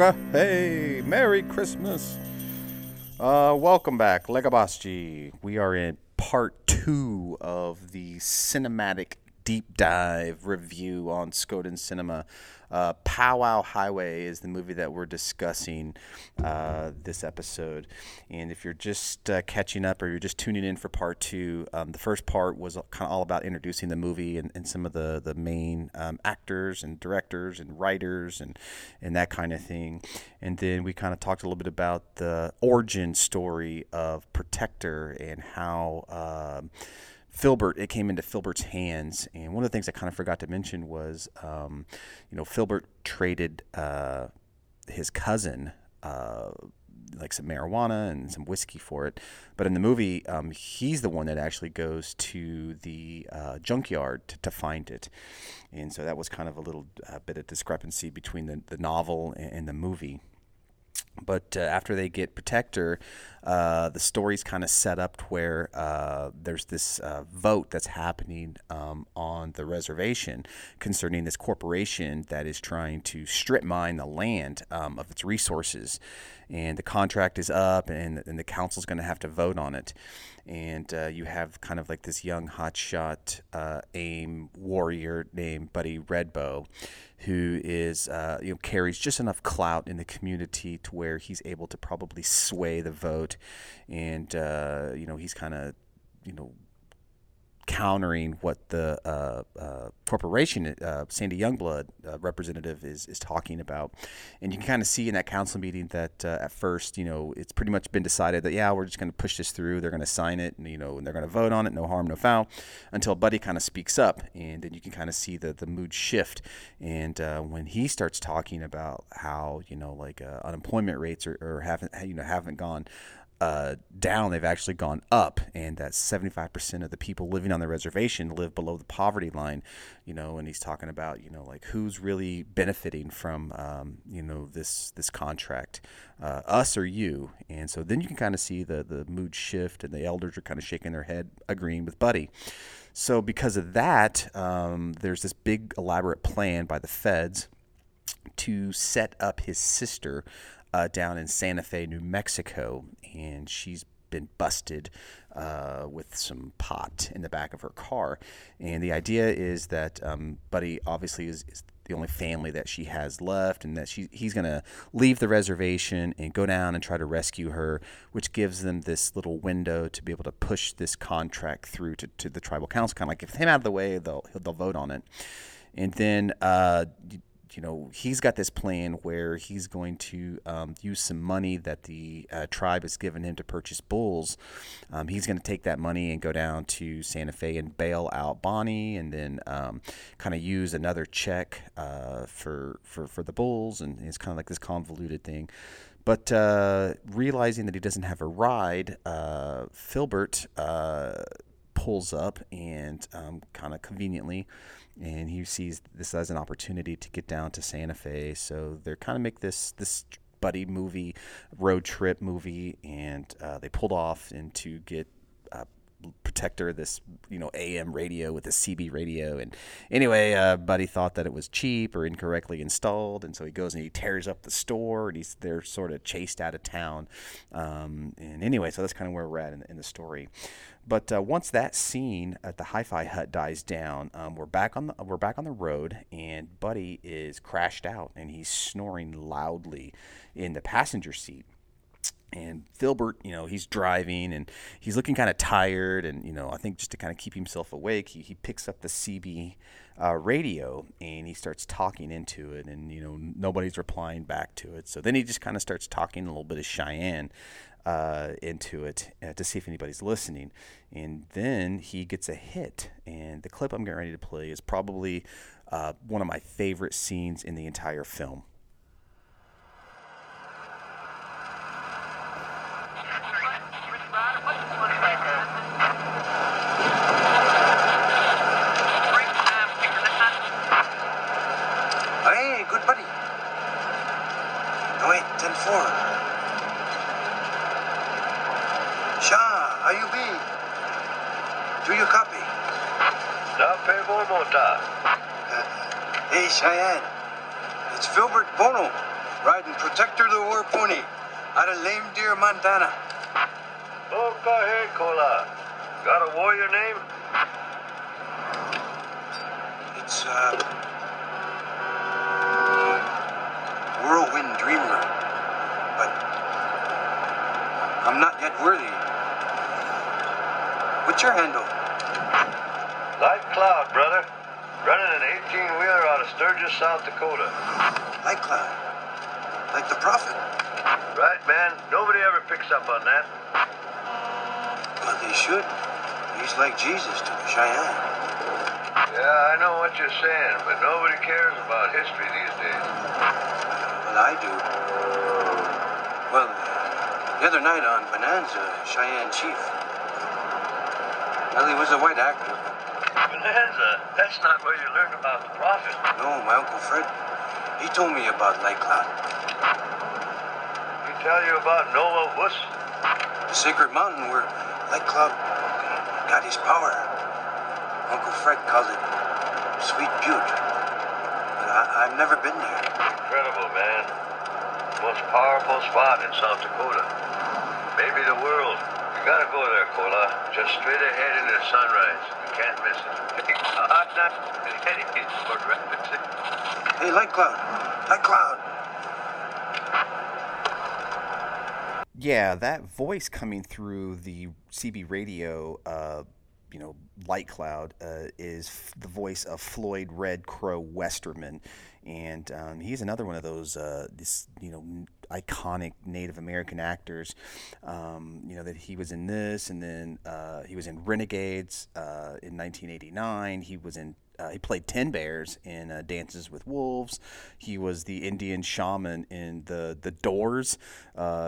hey, Merry Christmas. Uh, welcome back, Legabasji. We are in part two of the cinematic deep dive review on Skoden Cinema. Uh, Powwow Highway is the movie that we're discussing uh, this episode. And if you're just uh, catching up or you're just tuning in for part two, um, the first part was kind of all about introducing the movie and, and some of the, the main um, actors and directors and writers and, and that kind of thing. And then we kind of talked a little bit about the origin story of Protector and how. Um, Filbert, it came into Filbert's hands, and one of the things I kind of forgot to mention was, um, you know, Filbert traded uh, his cousin uh, like some marijuana and some whiskey for it, but in the movie, um, he's the one that actually goes to the uh, junkyard to, to find it, and so that was kind of a little uh, bit of discrepancy between the, the novel and, and the movie but uh, after they get protector uh, the story's kind of set up to where uh, there's this uh, vote that's happening um, on the reservation concerning this corporation that is trying to strip mine the land um, of its resources and the contract is up and, and the council's going to have to vote on it. And uh, you have kind of like this young hotshot uh, AIM warrior named Buddy Redbow, who is uh, you know carries just enough clout in the community to where he's able to probably sway the vote, and uh, you know he's kind of you know countering what the uh, uh, corporation, uh, Sandy Youngblood uh, representative, is, is talking about. And you can kind of see in that council meeting that uh, at first, you know, it's pretty much been decided that, yeah, we're just going to push this through. They're going to sign it, and, you know, and they're going to vote on it, no harm, no foul, until Buddy kind of speaks up. And then you can kind of see the, the mood shift. And when he starts talking about how, you know, like unemployment rates are, or haven't, you know, haven't gone uh, down, they've actually gone up, and that 75% of the people living on the reservation live below the poverty line, you know, and he's talking about, you know, like who's really benefiting from, um, you know, this this contract, uh, us or you, and so then you can kind of see the the mood shift, and the elders are kind of shaking their head, agreeing with Buddy. So because of that, um, there's this big elaborate plan by the feds to set up his sister uh, down in Santa Fe, New Mexico, and she's been busted uh, with some pot in the back of her car. And the idea is that um, Buddy obviously is, is, the only family that she has left, and that she he's going to leave the reservation and go down and try to rescue her, which gives them this little window to be able to push this contract through to, to the tribal council. Kind of like if him out of the way, they'll they'll vote on it. And then uh, you know, he's got this plan where he's going to um, use some money that the uh, tribe has given him to purchase bulls. Um, he's going to take that money and go down to Santa Fe and bail out Bonnie, and then um, kind of use another check uh, for, for for the bulls, and it's kind of like this convoluted thing. But uh, realizing that he doesn't have a ride, uh, Filbert uh, pulls up and um, kind of conveniently and he sees this as an opportunity to get down to Santa Fe. So they're kind of make this this buddy movie, road trip movie, and uh, they pulled off and to get protector this you know AM radio with a CB radio. And anyway uh, Buddy thought that it was cheap or incorrectly installed. And so he goes and he tears up the store and he's they're sort of chased out of town. Um, and anyway so that's kind of where we're at in, in the story. But uh, once that scene at the hi-fi hut dies down um, we're back on the we're back on the road and Buddy is crashed out and he's snoring loudly in the passenger seat and Filbert, you know, he's driving and he's looking kind of tired. And, you know, I think just to kind of keep himself awake, he, he picks up the CB uh, radio and he starts talking into it. And, you know, nobody's replying back to it. So then he just kind of starts talking a little bit of Cheyenne uh, into it uh, to see if anybody's listening. And then he gets a hit. And the clip I'm getting ready to play is probably uh, one of my favorite scenes in the entire film. Cheyenne. It's Filbert Bono, riding Protector of the War Pony out of Lame Deer, Montana. Oh, go ahead, Kola. Got a warrior name? It's, uh... Whirlwind Dreamer. But... I'm not yet worthy. What's your handle? Light Cloud, brother. Running an 18-wheeler out of Sturgis, South Dakota. Like Cloud. Uh, like the prophet. Right, man. Nobody ever picks up on that. But they should. He's like Jesus to the Cheyenne. Yeah, I know what you're saying, but nobody cares about history these days. Well, I do. Well, the other night on Bonanza, Cheyenne Chief. Well, he was a white actor, Bonanza. Uh, that's not where you learned about the prophet. No, my Uncle Fred. He told me about Light Cloud. He tell you about Noahvose? The sacred mountain where Light Cloud got his power. Uncle Fred called it Sweet Butte. But I, have never been there. Incredible, man. Most powerful spot in South Dakota. Maybe the world. Gotta go there, Kola. Just straight ahead into the sunrise. You can't miss it. Hey, Light Cloud. Light Cloud. Yeah, that voice coming through the CB radio uh, you know, Light Cloud uh, is f- the voice of Floyd Red Crow Westerman, and um, he's another one of those uh, this you know iconic Native American actors. Um, you know that he was in this, and then uh, he was in Renegades uh, in 1989. He was in uh, he played Ten Bears in uh, Dances with Wolves. He was the Indian shaman in the the Doors.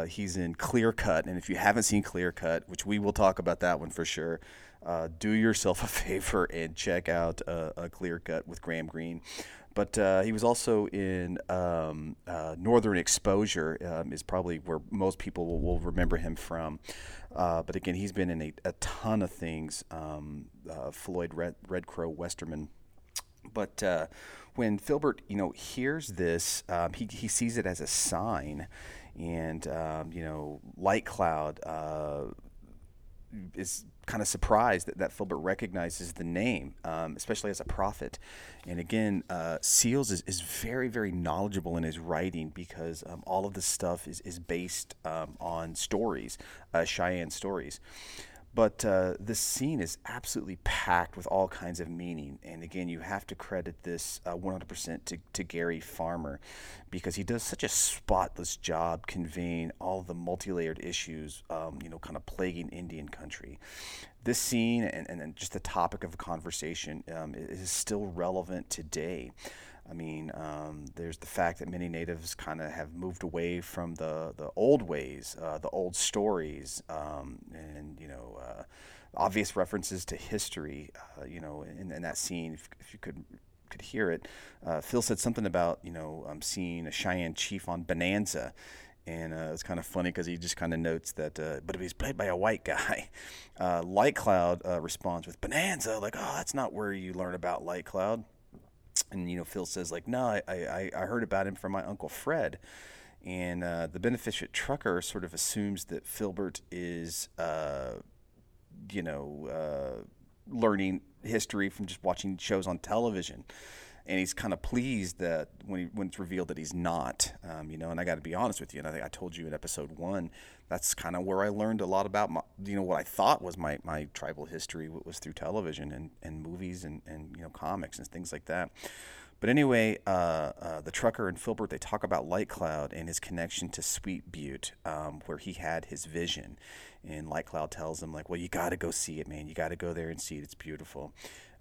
He's in Clear Cut, and if you haven't seen Clear Cut, which we will talk about that one for sure, uh, do yourself a favor and check out uh, a Clear Cut with Graham Greene. But uh, he was also in um, Northern Exposure, um, is probably where most people will, will remember him from. but again, he's been in a, a ton of things. Um, Floyd Red, Red Crow Westerman but uh, when Filbert, you know, hears this, um, he, he sees it as a sign, and um, you know, Light Cloud uh, is kind of surprised that, that Filbert recognizes the name, um, especially as a prophet. And again, uh, Seals is, is very, very knowledgeable in his writing because um, all of this stuff is, is based um, on stories, uh, Cheyenne stories. But uh, this scene is absolutely packed with all kinds of meaning. And again, you have to credit this uh, 100% to, to Gary Farmer because he does such a spotless job conveying all the multi layered issues, um, you know, kind of plaguing Indian country. This scene and, and just the topic of the conversation um, is still relevant today. I mean, um, there's the fact that many natives kind of have moved away from the, the old ways, uh, the old stories, um, and, you know, uh, obvious references to history, uh, you know, in, in that scene, if, if, you could could hear it. Uh, Phil said something about, you know, um, seeing a Cheyenne chief on Bonanza. And uh, it's kind of funny because he just kind of notes that, uh, but if he's played by a white guy. Light Cloud responds with Bonanza, like, oh, that's not where you learn about Light Cloud and you know Phil says like no I, I, I heard about him from my uncle Fred. And uh, the beneficent trucker sort of assumes that Filbert is uh, you know uh, learning history from just watching shows on television and he's kind of pleased that when he, when it's revealed that he's not, um, you know. And I got to be honest with you, and I think I told you in episode one, that's kind of where I learned a lot about my, you know, what I thought was my, my tribal history was through television and, and movies and, and you know comics and things like that. But anyway, uh, uh, the trucker and Filbert they talk about Light Cloud and his connection to Sweet Butte, um, where he had his vision. And Light Cloud tells him like, "Well, you got to go see it, man. You got to go there and see it. It's beautiful."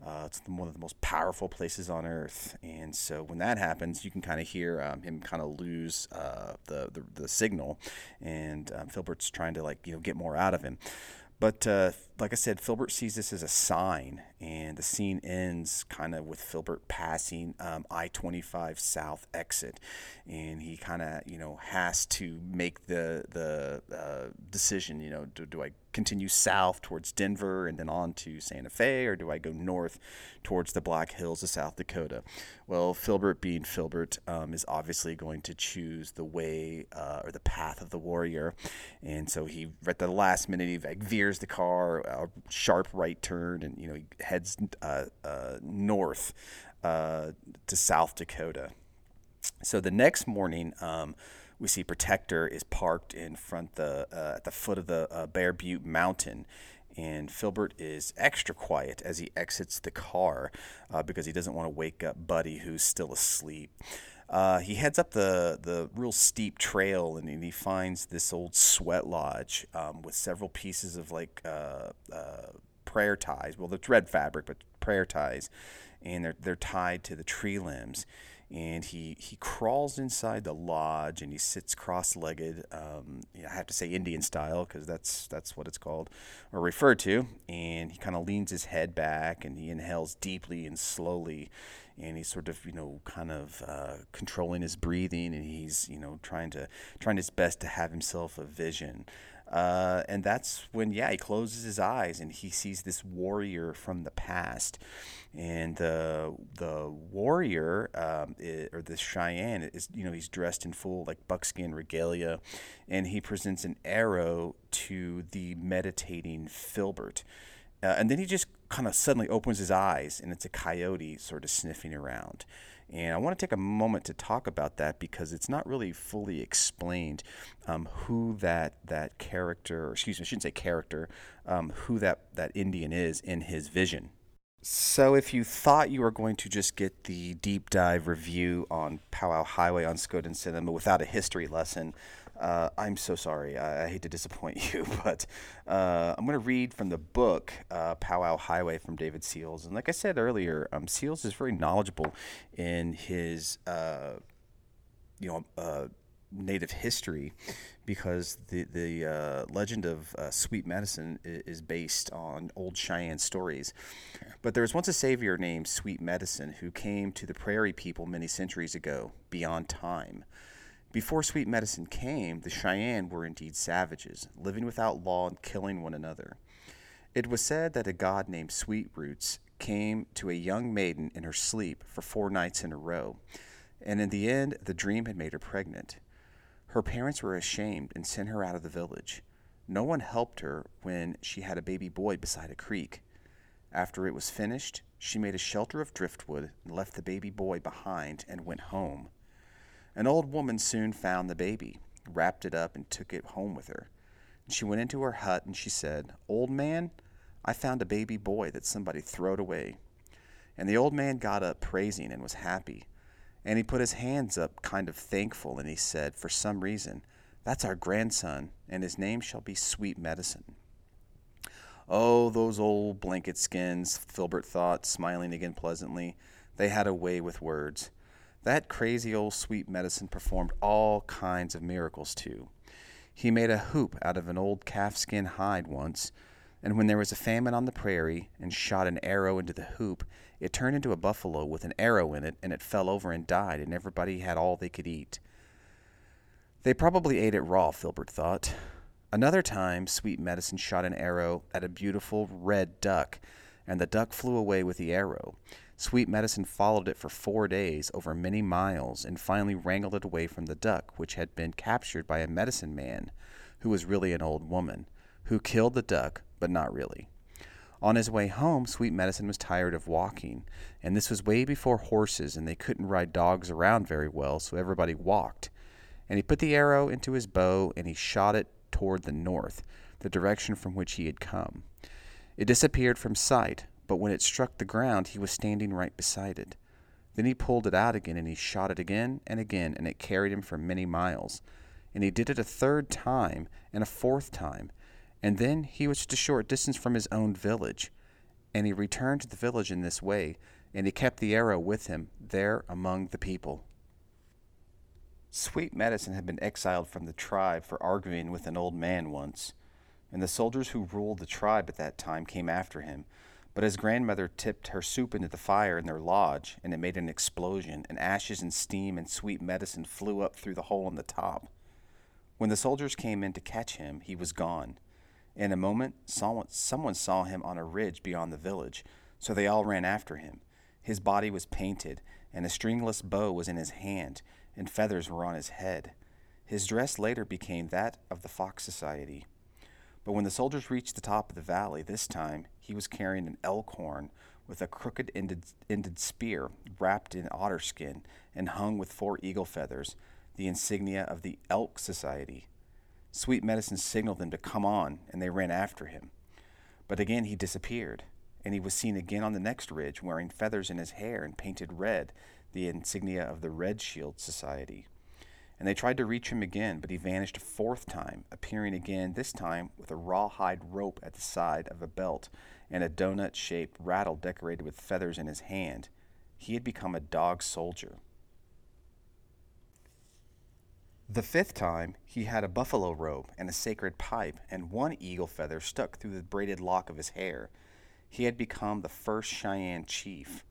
Uh, it's one of the most powerful places on earth, and so when that happens, you can kind of hear um, him kind of lose uh, the, the, the signal, and um, Filbert's trying to like you know get more out of him. But uh, like I said, Filbert sees this as a sign, and the scene ends kind of with Filbert passing um, I 25 South exit. And he kind of, you know, has to make the, the uh, decision, you know, do, do I continue south towards Denver and then on to Santa Fe, or do I go north towards the Black Hills of South Dakota? Well, Filbert, being Filbert, um, is obviously going to choose the way uh, or the path of the warrior. And so he, at the last minute, he like, veers the car a sharp right turn, and you know he heads uh, uh, north uh, to South Dakota. So the next morning, um, we see Protector is parked in front the uh, at the foot of the uh, Bear Butte Mountain, and Filbert is extra quiet as he exits the car uh, because he doesn't want to wake up Buddy, who's still asleep. Uh, he heads up the, the real steep trail and, he finds this old sweat lodge um, with several pieces of like uh, uh, prayer ties. Well, they're thread fabric, but prayer ties, and they're they're tied to the tree limbs. And he, he crawls inside the lodge and he sits cross-legged. Um, I have to say Indian style because that's that's what it's called or referred to. And he kind of leans his head back and he inhales deeply and slowly and he's sort of you know kind of uh, controlling his breathing and he's you know trying to trying his best to have himself a vision uh, and that's when yeah he closes his eyes and he sees this warrior from the past. And the the warrior um, is, or the Cheyenne is you know he's dressed in full like buckskin regalia. And he presents an arrow to the meditating Filbert. Uh, and then he just kind of suddenly opens his eyes, and it's a coyote sort of sniffing around. And I want to take a moment to talk about that because it's not really fully explained um, who that that character, or excuse me, I shouldn't say character, um, who that, that Indian is in his vision. So, if you thought you were going to just get the deep dive review on Powwow Highway on Skoden Cinema without a history lesson, uh, I'm so sorry. I, I, hate to disappoint you, but uh, I'm going to read from the book uh, Powwow Highway from David Seals. And like I said earlier, um, Seals is very knowledgeable in his, uh, you know, uh, native history because the the uh, legend of uh, Sweet Medicine is based on old Cheyenne stories. But there was once a savior named Sweet Medicine who came to the prairie people many centuries ago, beyond time. Before Sweet Medicine came, the Cheyenne were indeed savages, living without law and killing one another. It was said that a god named Sweet Roots came to a young maiden in her sleep for four nights in a row, and in the end, the dream had made her pregnant. Her parents were ashamed and sent her out of the village. No one helped her when she had a baby boy beside a creek. After it was finished, she made a shelter of driftwood and left the baby boy behind and went home. An old woman soon found the baby, wrapped it up, and took it home with her. She went into her hut and she said, Old man, I found a baby boy that somebody throwed away. And the old man got up praising and was happy. And he put his hands up, kind of thankful, and he said, For some reason, that's our grandson, and his name shall be Sweet Medicine. Oh, those old blanket skins, Filbert thought, smiling again pleasantly. They had a way with words. That crazy old Sweet Medicine performed all kinds of miracles, too. He made a hoop out of an old calfskin hide once, and when there was a famine on the prairie and shot an arrow into the hoop, it turned into a buffalo with an arrow in it, and it fell over and died, and everybody had all they could eat. They probably ate it raw, Filbert thought. Another time, Sweet Medicine shot an arrow at a beautiful red duck, and the duck flew away with the arrow. Sweet Medicine followed it for four days over many miles and finally wrangled it away from the duck, which had been captured by a medicine man, who was really an old woman, who killed the duck, but not really. On his way home, Sweet Medicine was tired of walking, and this was way before horses, and they couldn't ride dogs around very well, so everybody walked. And he put the arrow into his bow, and he shot it toward the north, the direction from which he had come. It disappeared from sight, but when it struck the ground, he was standing right beside it. Then he pulled it out again, and he shot it again and again, and it carried him for many miles. And he did it a third time, and a fourth time, and then he was just a short distance from his own village. And he returned to the village in this way, and he kept the arrow with him there among the people. Sweet Medicine had been exiled from the tribe for arguing with an old man once, and the soldiers who ruled the tribe at that time came after him. But his grandmother tipped her soup into the fire in their lodge, and it made an explosion, and ashes and steam and sweet medicine flew up through the hole in the top. When the soldiers came in to catch him, he was gone in a moment, someone saw him on a ridge beyond the village, so they all ran after him. His body was painted, and a stringless bow was in his hand, and feathers were on his head. His dress later became that of the Fox Society. But when the soldiers reached the top of the valley, this time he was carrying an elk horn with a crooked ended, ended spear wrapped in otter skin and hung with four eagle feathers, the insignia of the Elk Society. Sweet Medicine signaled them to come on, and they ran after him. But again he disappeared, and he was seen again on the next ridge, wearing feathers in his hair and painted red, the insignia of the Red Shield Society. And they tried to reach him again, but he vanished a fourth time, appearing again, this time with a rawhide rope at the side of a belt and a donut shaped rattle decorated with feathers in his hand. He had become a dog soldier. The fifth time, he had a buffalo robe and a sacred pipe, and one eagle feather stuck through the braided lock of his hair. He had become the first Cheyenne chief.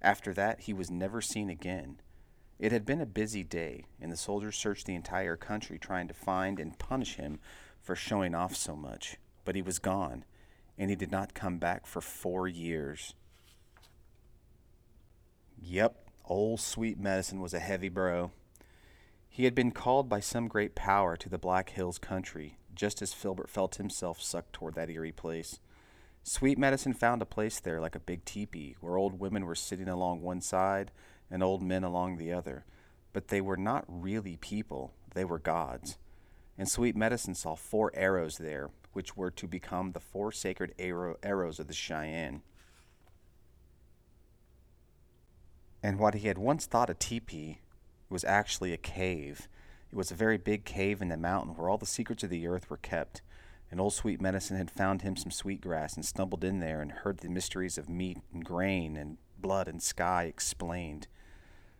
After that, he was never seen again. It had been a busy day, and the soldiers searched the entire country trying to find and punish him for showing off so much. But he was gone, and he did not come back for four years. Yep, old sweet medicine was a heavy bro. He had been called by some great power to the Black Hills country, just as Filbert felt himself sucked toward that eerie place. Sweet Medicine found a place there like a big teepee, where old women were sitting along one side and old men along the other. But they were not really people, they were gods. And Sweet Medicine saw four arrows there, which were to become the four sacred arrow, arrows of the Cheyenne. And what he had once thought a teepee was actually a cave. It was a very big cave in the mountain where all the secrets of the earth were kept. And old Sweet Medicine had found him some sweet grass and stumbled in there and heard the mysteries of meat and grain and blood and sky explained.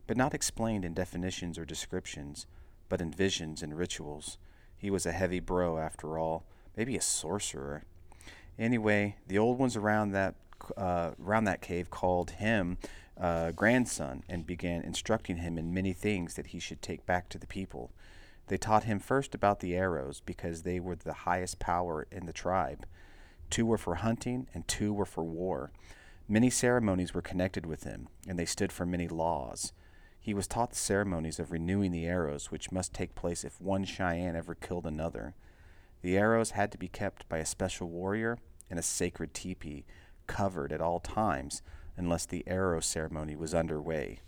But not explained in definitions or descriptions, but in visions and rituals. He was a heavy bro, after all, maybe a sorcerer. Anyway, the old ones around that uh, around that cave called him uh, grandson and began instructing him in many things that he should take back to the people. They taught him first about the arrows because they were the highest power in the tribe. Two were for hunting and two were for war. Many ceremonies were connected with them, and they stood for many laws. He was taught the ceremonies of renewing the arrows, which must take place if one Cheyenne ever killed another. The arrows had to be kept by a special warrior in a sacred teepee, covered at all times, unless the arrow ceremony was underway.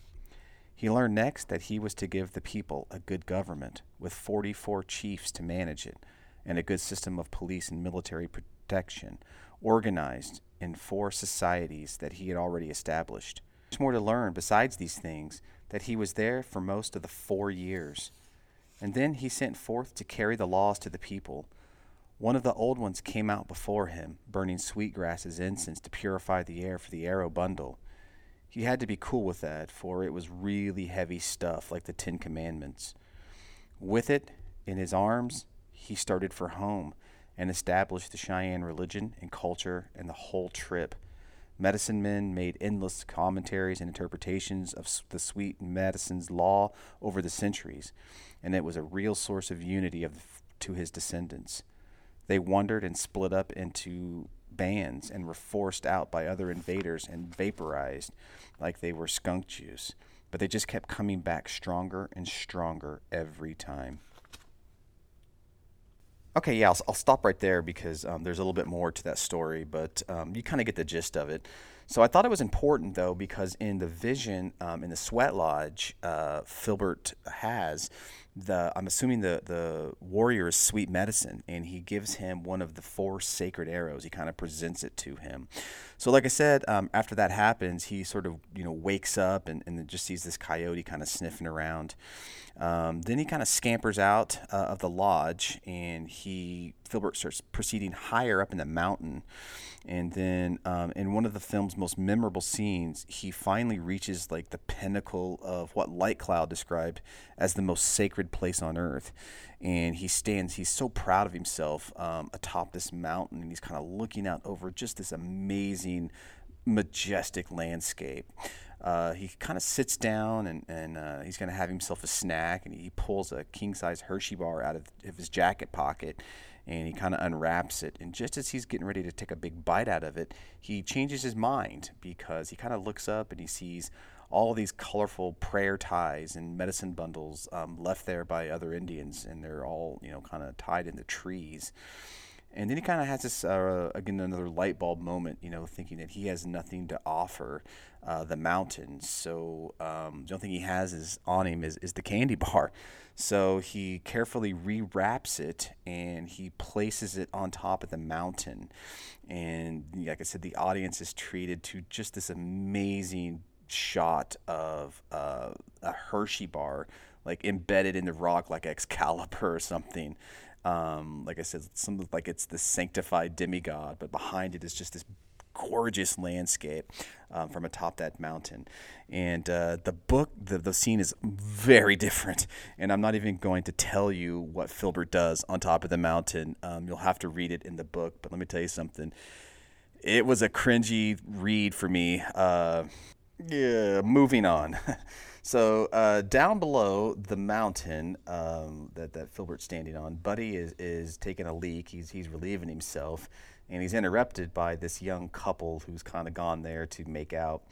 He learned next that he was to give the people a good government, with 44 chiefs to manage it, and a good system of police and military protection, organized in four societies that he had already established. Much more to learn besides these things, that he was there for most of the four years. And then he sent forth to carry the laws to the people. One of the old ones came out before him, burning sweetgrass as incense to purify the air for the arrow bundle. He had to be cool with that, for it was really heavy stuff, like the Ten Commandments. With it in his arms, he started for home and established the Cheyenne religion and culture and the whole trip. Medicine men made endless commentaries and interpretations of the sweet medicine's law over the centuries, and it was a real source of unity of, to his descendants. They wandered and split up into bands and were forced out by other invaders and vaporized like they were skunk juice. But they just kept coming back stronger and stronger every time. Okay, yeah, I'll, I'll stop right there because um, there's a little bit more to that story, but um, you kind of get the gist of it. So I thought it was important, though, because in the vision um, in the sweat lodge, uh, Filbert has the I'm assuming the the warrior is sweet medicine, and he gives him one of the four sacred arrows. He kind of presents it to him. So, like I said, um, after that happens, he sort of you know wakes up and, and just sees this coyote kind of sniffing around. Um, then he kind of scampers out uh, of the lodge, and he Filbert starts proceeding higher up in the mountain. And then um, in one of the film's most memorable scenes, he finally reaches like the pinnacle of what Light Cloud described as the most sacred place on earth. And he stands, he's so proud of himself um, atop this mountain, and he's kind of looking out over just this amazing, majestic landscape. Uh, he kind of sits down and, and uh, he's going to have himself a snack, and he pulls a king size Hershey bar out of, of his jacket pocket and he kind of unwraps it. And just as he's getting ready to take a big bite out of it, he changes his mind because he kind of looks up and he sees all these colorful prayer ties and medicine bundles um, left there by other Indians, and they're all you know kind of tied in the trees. And then he kind of has this uh, again another light bulb moment, you know, thinking that he has nothing to offer uh, the mountain. So um, the only thing he has is on him is, is the candy bar. So he carefully rewraps it and he places it on top of the mountain. And like I said, the audience is treated to just this amazing shot of uh, a Hershey bar, like embedded in the rock, like Excalibur or something. Um, like I said, some like it's the sanctified demigod, but behind it is just this gorgeous landscape um, from atop that mountain. And uh, the book, the, the scene is very different. And I'm not even going to tell you what Filbert does on top of the mountain. Um, you'll have to read it in the book. But let me tell you something. It was a cringy read for me. Uh, yeah, moving on. So uh, down below the mountain um, that that Filbert's standing on, Buddy is, is taking a leak. He's he's relieving himself, and he's interrupted by this young couple who's kind of gone there to make out.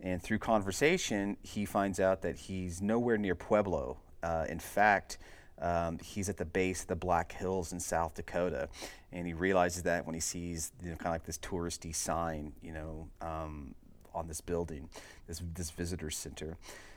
And through conversation, he finds out that he's nowhere near Pueblo. Uh, in fact, Um, he's at the base of the Black Hills in South Dakota, and he realizes that when he sees you know, kind of like this touristy sign, you know, um, on this building, this this visitor center.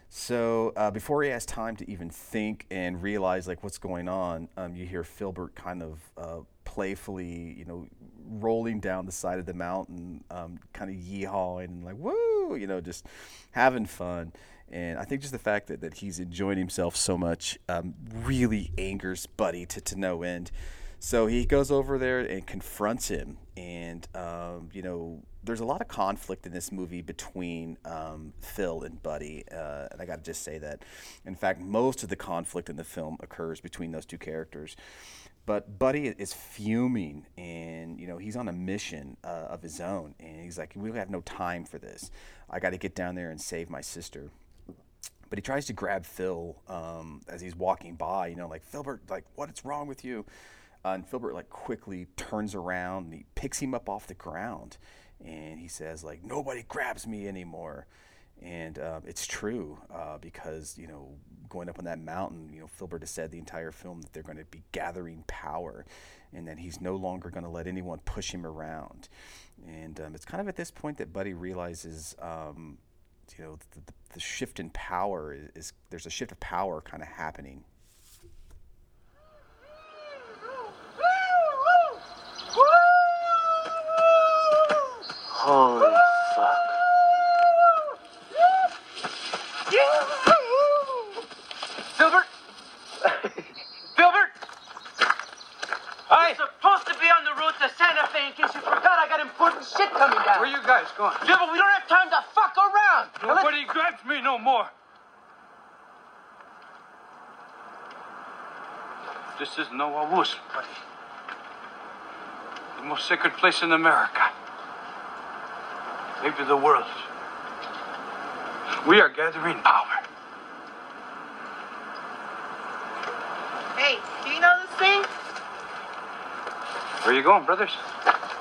So uh, before he has time to even think and realize like what's going on, um, you hear Filbert kind of uh, playfully, you know, rolling down the side of the mountain, um, kind of yeehawing and like woo, you know, just having fun. And I think just the fact that, that he's enjoying himself so much um, really angers Buddy to, to no end. So he goes over there and confronts him. And, um, you know, there's a lot of conflict in this movie between um, Phil and Buddy. Uh, and I got to just say that. In fact, most of the conflict in the film occurs between those two characters. But Buddy is fuming, and you know he's on a mission uh, of his own, and he's like, "We have no time for this. I got to get down there and save my sister." but he tries to grab Phil um, as he's walking by. You know, like Philbert, like what's wrong with you? Uh, and Filbert like quickly turns around and he picks him up off the ground, and he says like nobody grabs me anymore. And uh, it's true uh, because you know going up on that mountain, you know Filbert has said the entire film that they're going to be gathering power, and that he's no longer going to let anyone push him around. And um, it's kind of at this point that Buddy realizes um, you know the, the, the shift in power is, is, there's a shift of power kind of happening Holy fuck. Filbert? Filbert? I'm supposed to be on the road to Santa Fe in case you forgot I got important shit coming down. Where you guys going? Filbert, we don't have time to fuck around. Now let's- Nobody grabs me no more. This is Noahvose, buddy. The most sacred place in America. Maybe the world. We are gathering power. Hey, do you know this thing? Where are you going, brothers?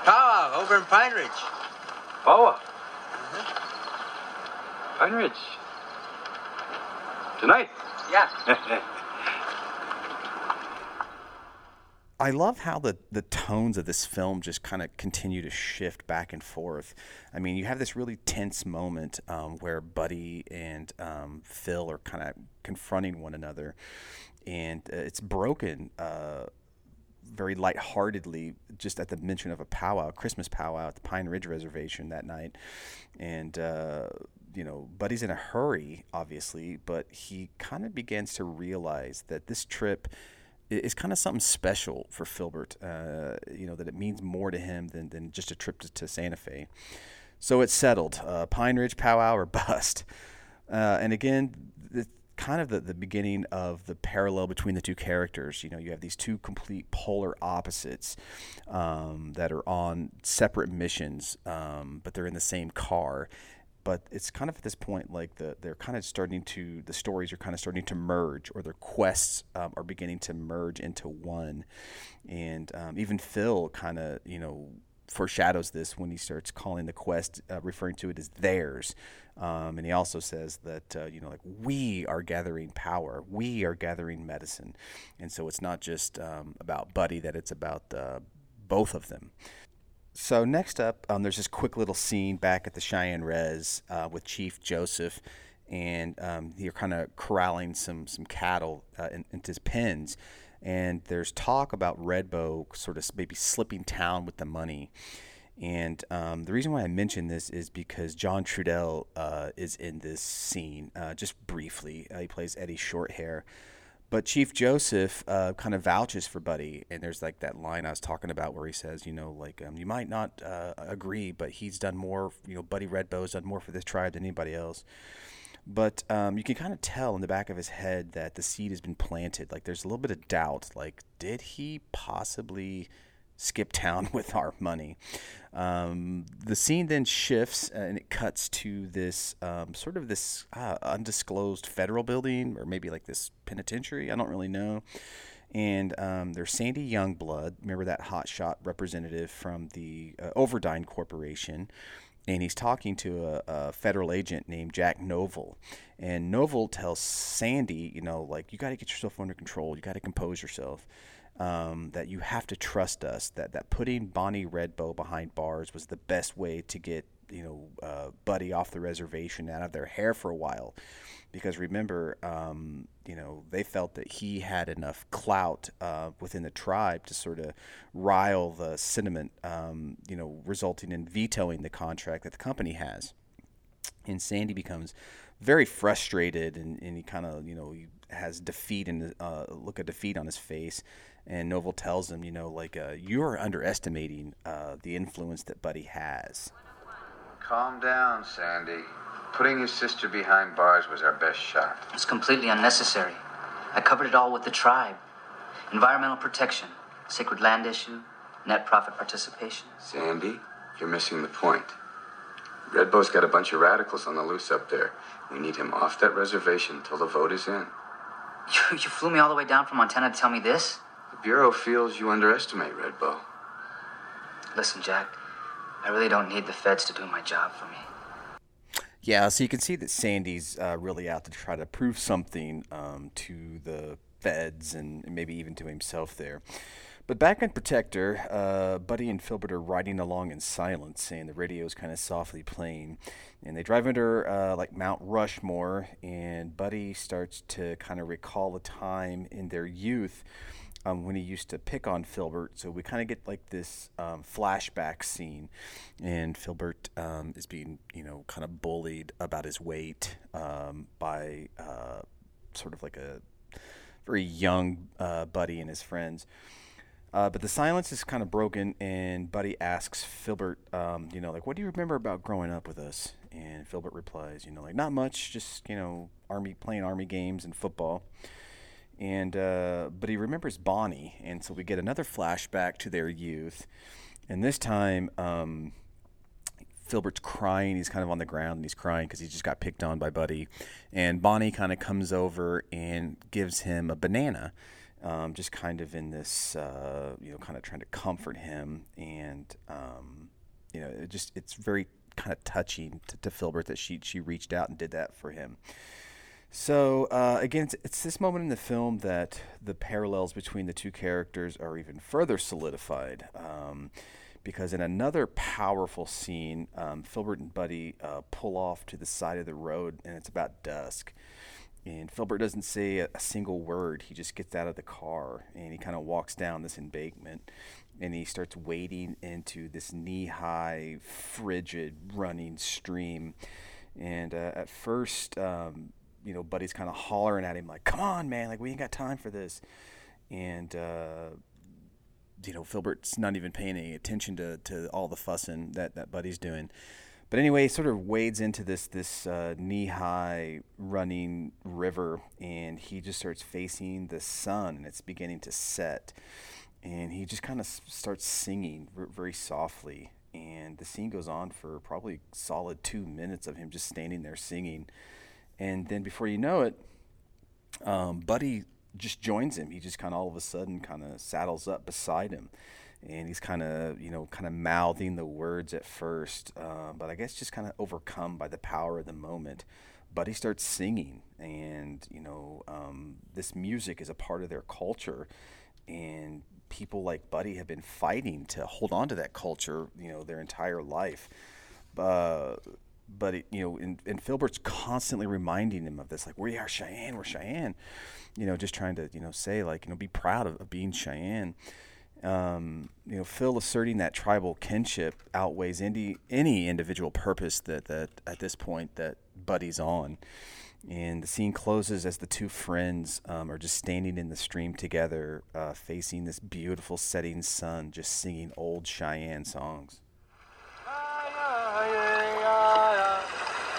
Powwow over in Pine Ridge. Power. Uh-huh. Pine Ridge. Tonight. Yeah. I love how the, the tones of this film just kind of continue to shift back and forth. I mean, you have this really tense moment um, where Buddy and um, Phil are kind of confronting one another, and uh, it's broken uh, very lightheartedly just at the mention of a powwow, a Christmas powwow at the Pine Ridge Reservation that night. And, uh, you know, Buddy's in a hurry, obviously, but he kind of begins to realize that this trip i- is kind of something special for Filbert. Uh, you know, that it means more to him than, than just a trip to, to Santa Fe. So it's settled uh, Pine Ridge powwow or bust. Uh, and again, the, kind of the, the beginning of the parallel between the two characters. You know, you have these two complete polar opposites um, that are on separate missions, um, but they're in the same car. But it's kind of at this point like the they're kind of starting to the stories are kind of starting to merge, or their quests um, are beginning to merge into one. And um, even Phil kind of you know foreshadows this when he starts calling the quest, uh, referring to it as theirs. Um, and he also says that, uh, you know, like we are gathering power, we are gathering medicine. And so it's not just um, about Buddy, that it's about uh, both of them. So next up, um, there's this quick little scene back at the Cheyenne Res uh, with Chief Joseph, and um, you're kind of corralling some some cattle uh, in, into pens, and there's talk about Redbow sort of maybe slipping town with the money. And um, the reason why I mention this is because John Trudell uh, is in this scene, uh, just briefly. Uh, he plays Eddie Shorthair. But Chief Joseph uh, kind of vouches for Buddy, and there's like that line I was talking about where he says, you know, like um, you might not uh, agree, but he's done more. You know, Buddy Redbow's done more for this tribe than anybody else. But um, you can kind of tell in the back of his head that the seed has been planted. Like there's a little bit of doubt. Like, did he possibly skip town with our money? Um, the scene then shifts uh, and it cuts to this um, sort of this uh, undisclosed federal building or maybe like this penitentiary. I don't really know. And um, there's Sandy Youngblood. Remember that hotshot representative from the uh, Overdyne Corporation. and he's talking to a, a federal agent named Jack Novel. And Novel tells Sandy, you know, like, you got to get yourself under control. You got to compose yourself. Um, that you have to trust us. That that putting Bonnie Redbow behind bars was the best way to get you know uh, Buddy off the reservation, out of their hair for a while, because remember, um, you know, they felt that he had enough clout uh, within the tribe to sort of rile the sentiment, um, you know, resulting in vetoing the contract that the company has. And Sandy becomes very frustrated, and, and he kind of, you know, he has defeat and uh, look of defeat on his face. And Novel tells him, you know, like uh, you're underestimating uh, the influence that Buddy has. Calm down, Sandy. Putting your sister behind bars was our best shot. It's completely unnecessary. I covered it all with the tribe. Environmental protection, sacred land issue, net profit participation. Sandy, you're missing the point. Redbow's got a bunch of radicals on the loose up there. We need him off that reservation till the vote is in. You, you flew me all the way down from Montana to tell me this? The Bureau feels you underestimate Redbow. Listen, Jack, I really don't need the feds to do my job for me. Yeah, so you can see that Sandy's uh, really out to try to prove something um, to the feds and maybe even to himself there. But back in Protector, uh, Buddy and Filbert are riding along in silence, and the radio is kind of softly playing. And they drive under uh, like Mount Rushmore, and Buddy starts to kind of recall a time in their youth um, when he used to pick on Filbert. So we kind of get like this um, flashback scene, and Filbert um, is being, you know, kind of bullied about his weight um, by uh, sort of like a very young uh, Buddy and his friends. Uh, but the silence is kind of broken, and Buddy asks Filbert, um, you know, like, what do you remember about growing up with us? And Filbert replies, you know, like, not much, just, you know, army playing army games and football. And uh, but he remembers Bonnie, and so we get another flashback to their youth, and this time um, Filbert's crying. He's kind of on the ground and he's crying because he just got picked on by Buddy, and Bonnie kind of comes over and gives him a banana um, just kind of in this, uh, you know, kind of trying to comfort him, and um, you know, it just it's very kind of touching to, to, Filbert that she she reached out and did that for him. So uh, again, it's, it's, this moment in the film that the parallels between the two characters are even further solidified. Um, because in another powerful scene, um, Filbert and Buddy uh, pull off to the side of the road, and it's about dusk. And Filbert doesn't say a, a, single word. He just gets out of the car and he kind of walks down this embankment and he starts wading into this knee high, frigid running stream. And uh, at first, um, you know, Buddy's kind of hollering at him, like, come on, man, like, we ain't got time for this. And, uh, you know, Filbert's not even paying any attention to, to all the fussing that, that Buddy's doing. But anyway, he sort of wades into this this uh, knee high running river, and he just starts facing the sun, and it's beginning to set. And he just kind of s- starts singing r- very softly, and the scene goes on for probably solid two minutes of him just standing there singing. And then before you know it, um, Buddy just joins him. He just kind of all of a sudden kind of saddles up beside him. And he's kind of you know kind of mouthing the words at first uh, but i guess just kind of overcome by the power of the moment. Buddy starts singing and you know um, this music is a part of their culture. And people like buddy have been fighting to hold on to that culture you know their entire life. Uh, but it, you know and, and filbert's constantly reminding him of this like we are cheyenne we're cheyenne you know just trying to you know say like you know be proud of, of being cheyenne um, you know, Phil asserting that tribal kinship outweighs any any individual purpose that that at this point that Buddy's on. And the scene closes as the two friends um, are just standing in the stream together, uh, facing this beautiful setting sun, just singing old Cheyenne songs.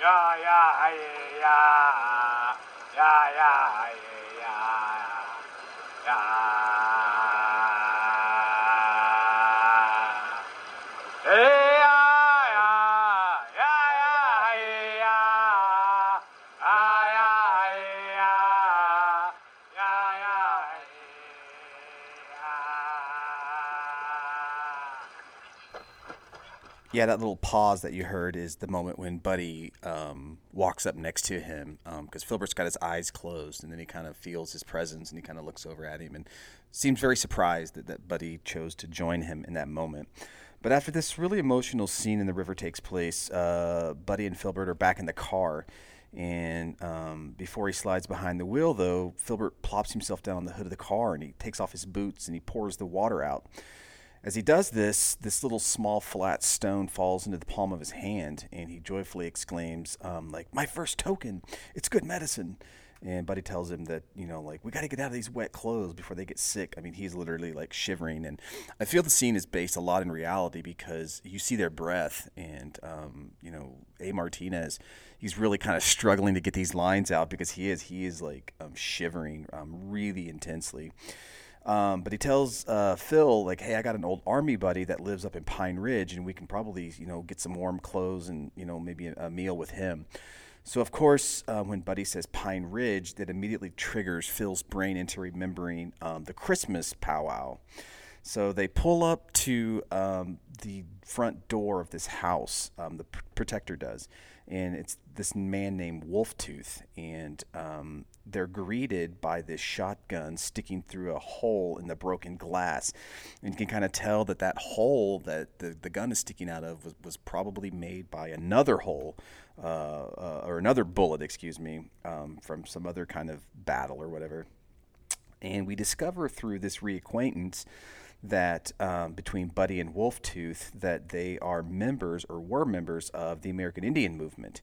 Yeah, yeah, yeah, yeah, yeah, yeah. That little pause that you heard is the moment when Buddy um, walks up next to him because Filbert's got his eyes closed and then he kind of feels his presence and he kind of looks over at him and seems very surprised that, that Buddy chose to join him in that moment. But after this really emotional scene in the river takes place, uh, Buddy and Filbert are back in the car. And um, before he slides behind the wheel, though, Filbert plops himself down on the hood of the car and he takes off his boots and he pours the water out. As he does this, this little small flat stone falls into the palm of his hand, and he joyfully exclaims, um, "Like my first token! It's good medicine." And Buddy tells him that you know, like we got to get out of these wet clothes before they get sick. I mean, he's literally like shivering, and I feel the scene is based a lot in reality because you see their breath, and um, you know, A. Martinez, he's really kind of struggling to get these lines out because he is he is like um, shivering um, really intensely. Um, but he tells uh, Phil, like, hey, I got an old army buddy that lives up in Pine Ridge, and we can probably, you know, get some warm clothes and, you know, maybe a, a meal with him. So, of course, uh, when Buddy says Pine Ridge, that immediately triggers Phil's brain into remembering um, the Christmas powwow. So they pull up to um, the front door of this house, um, the pr- protector does, and it's this man named Wolftooth, and um, they're greeted by this shotgun sticking through a hole in the broken glass, and you can kind of tell that that hole that the, the gun is sticking out of was, was probably made by another hole, uh, uh, or another bullet, excuse me, um, from some other kind of battle or whatever. And we discover through this reacquaintance that um, between Buddy and Wolftooth that they are members or were members of the American Indian movement,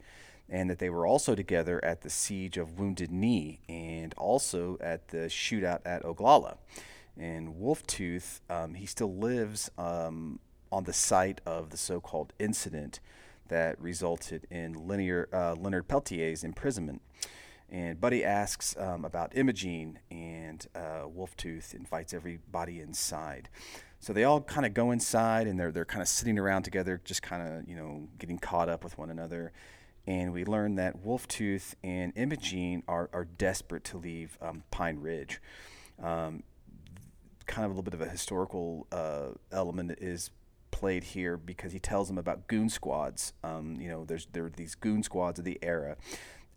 and that they were also together at the siege of Wounded Knee and also at the shootout at Oglala. And Wolftooth, um, he still lives um, on the site of the so-called incident that resulted in Linear, uh, Leonard Peltier's imprisonment. And Buddy asks um, about Imogene, and uh, Wolftooth invites everybody inside. So they all kind of go inside, and they're they're kind of sitting around together, just kind of you know getting caught up with one another. And we learn that Wolftooth and Imogene are are desperate to leave um, Pine Ridge. Um, kind of a little bit of a historical uh, element is played here because he tells them about goon squads. Um, you know, there's there are these goon squads of the era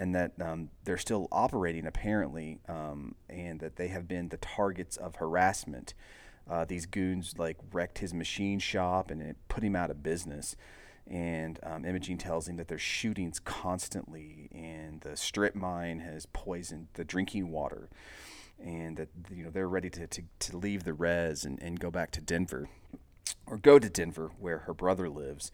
and that um, they're still operating apparently, um, and that they have been the targets of harassment. Uh, these goons like wrecked his machine shop and it put him out of business. And um, Imogene tells him that there's shootings constantly, and the strip mine has poisoned the drinking water, and that you know they're ready to, to, to leave the res and, and go back to Denver, or go to Denver where her brother lives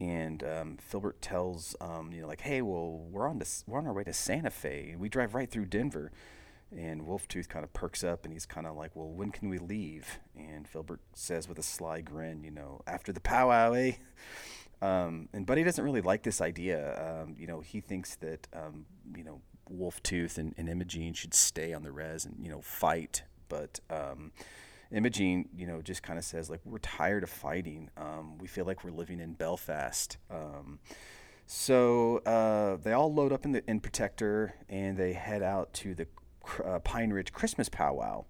and um, Filbert tells um, you know like, hey, well, we're on to, we're on our way to Santa Fe, we drive right through Denver. And Wolftooth kind of perks up, and he's kind of like, well, when can we leave? And Filbert says with a sly grin, you know, after the powwow, eh? Um, and Buddy doesn't really like this idea. Um, you know, he thinks that um, you know Wolftooth and, and Imogene should stay on the res and you know fight, but um, Imogene, you know, just kind of says like we're tired of fighting. Um, we feel like we're living in Belfast. So uh, they all load up in the in Protector and they head out to the uh, Pine Ridge Christmas powwow.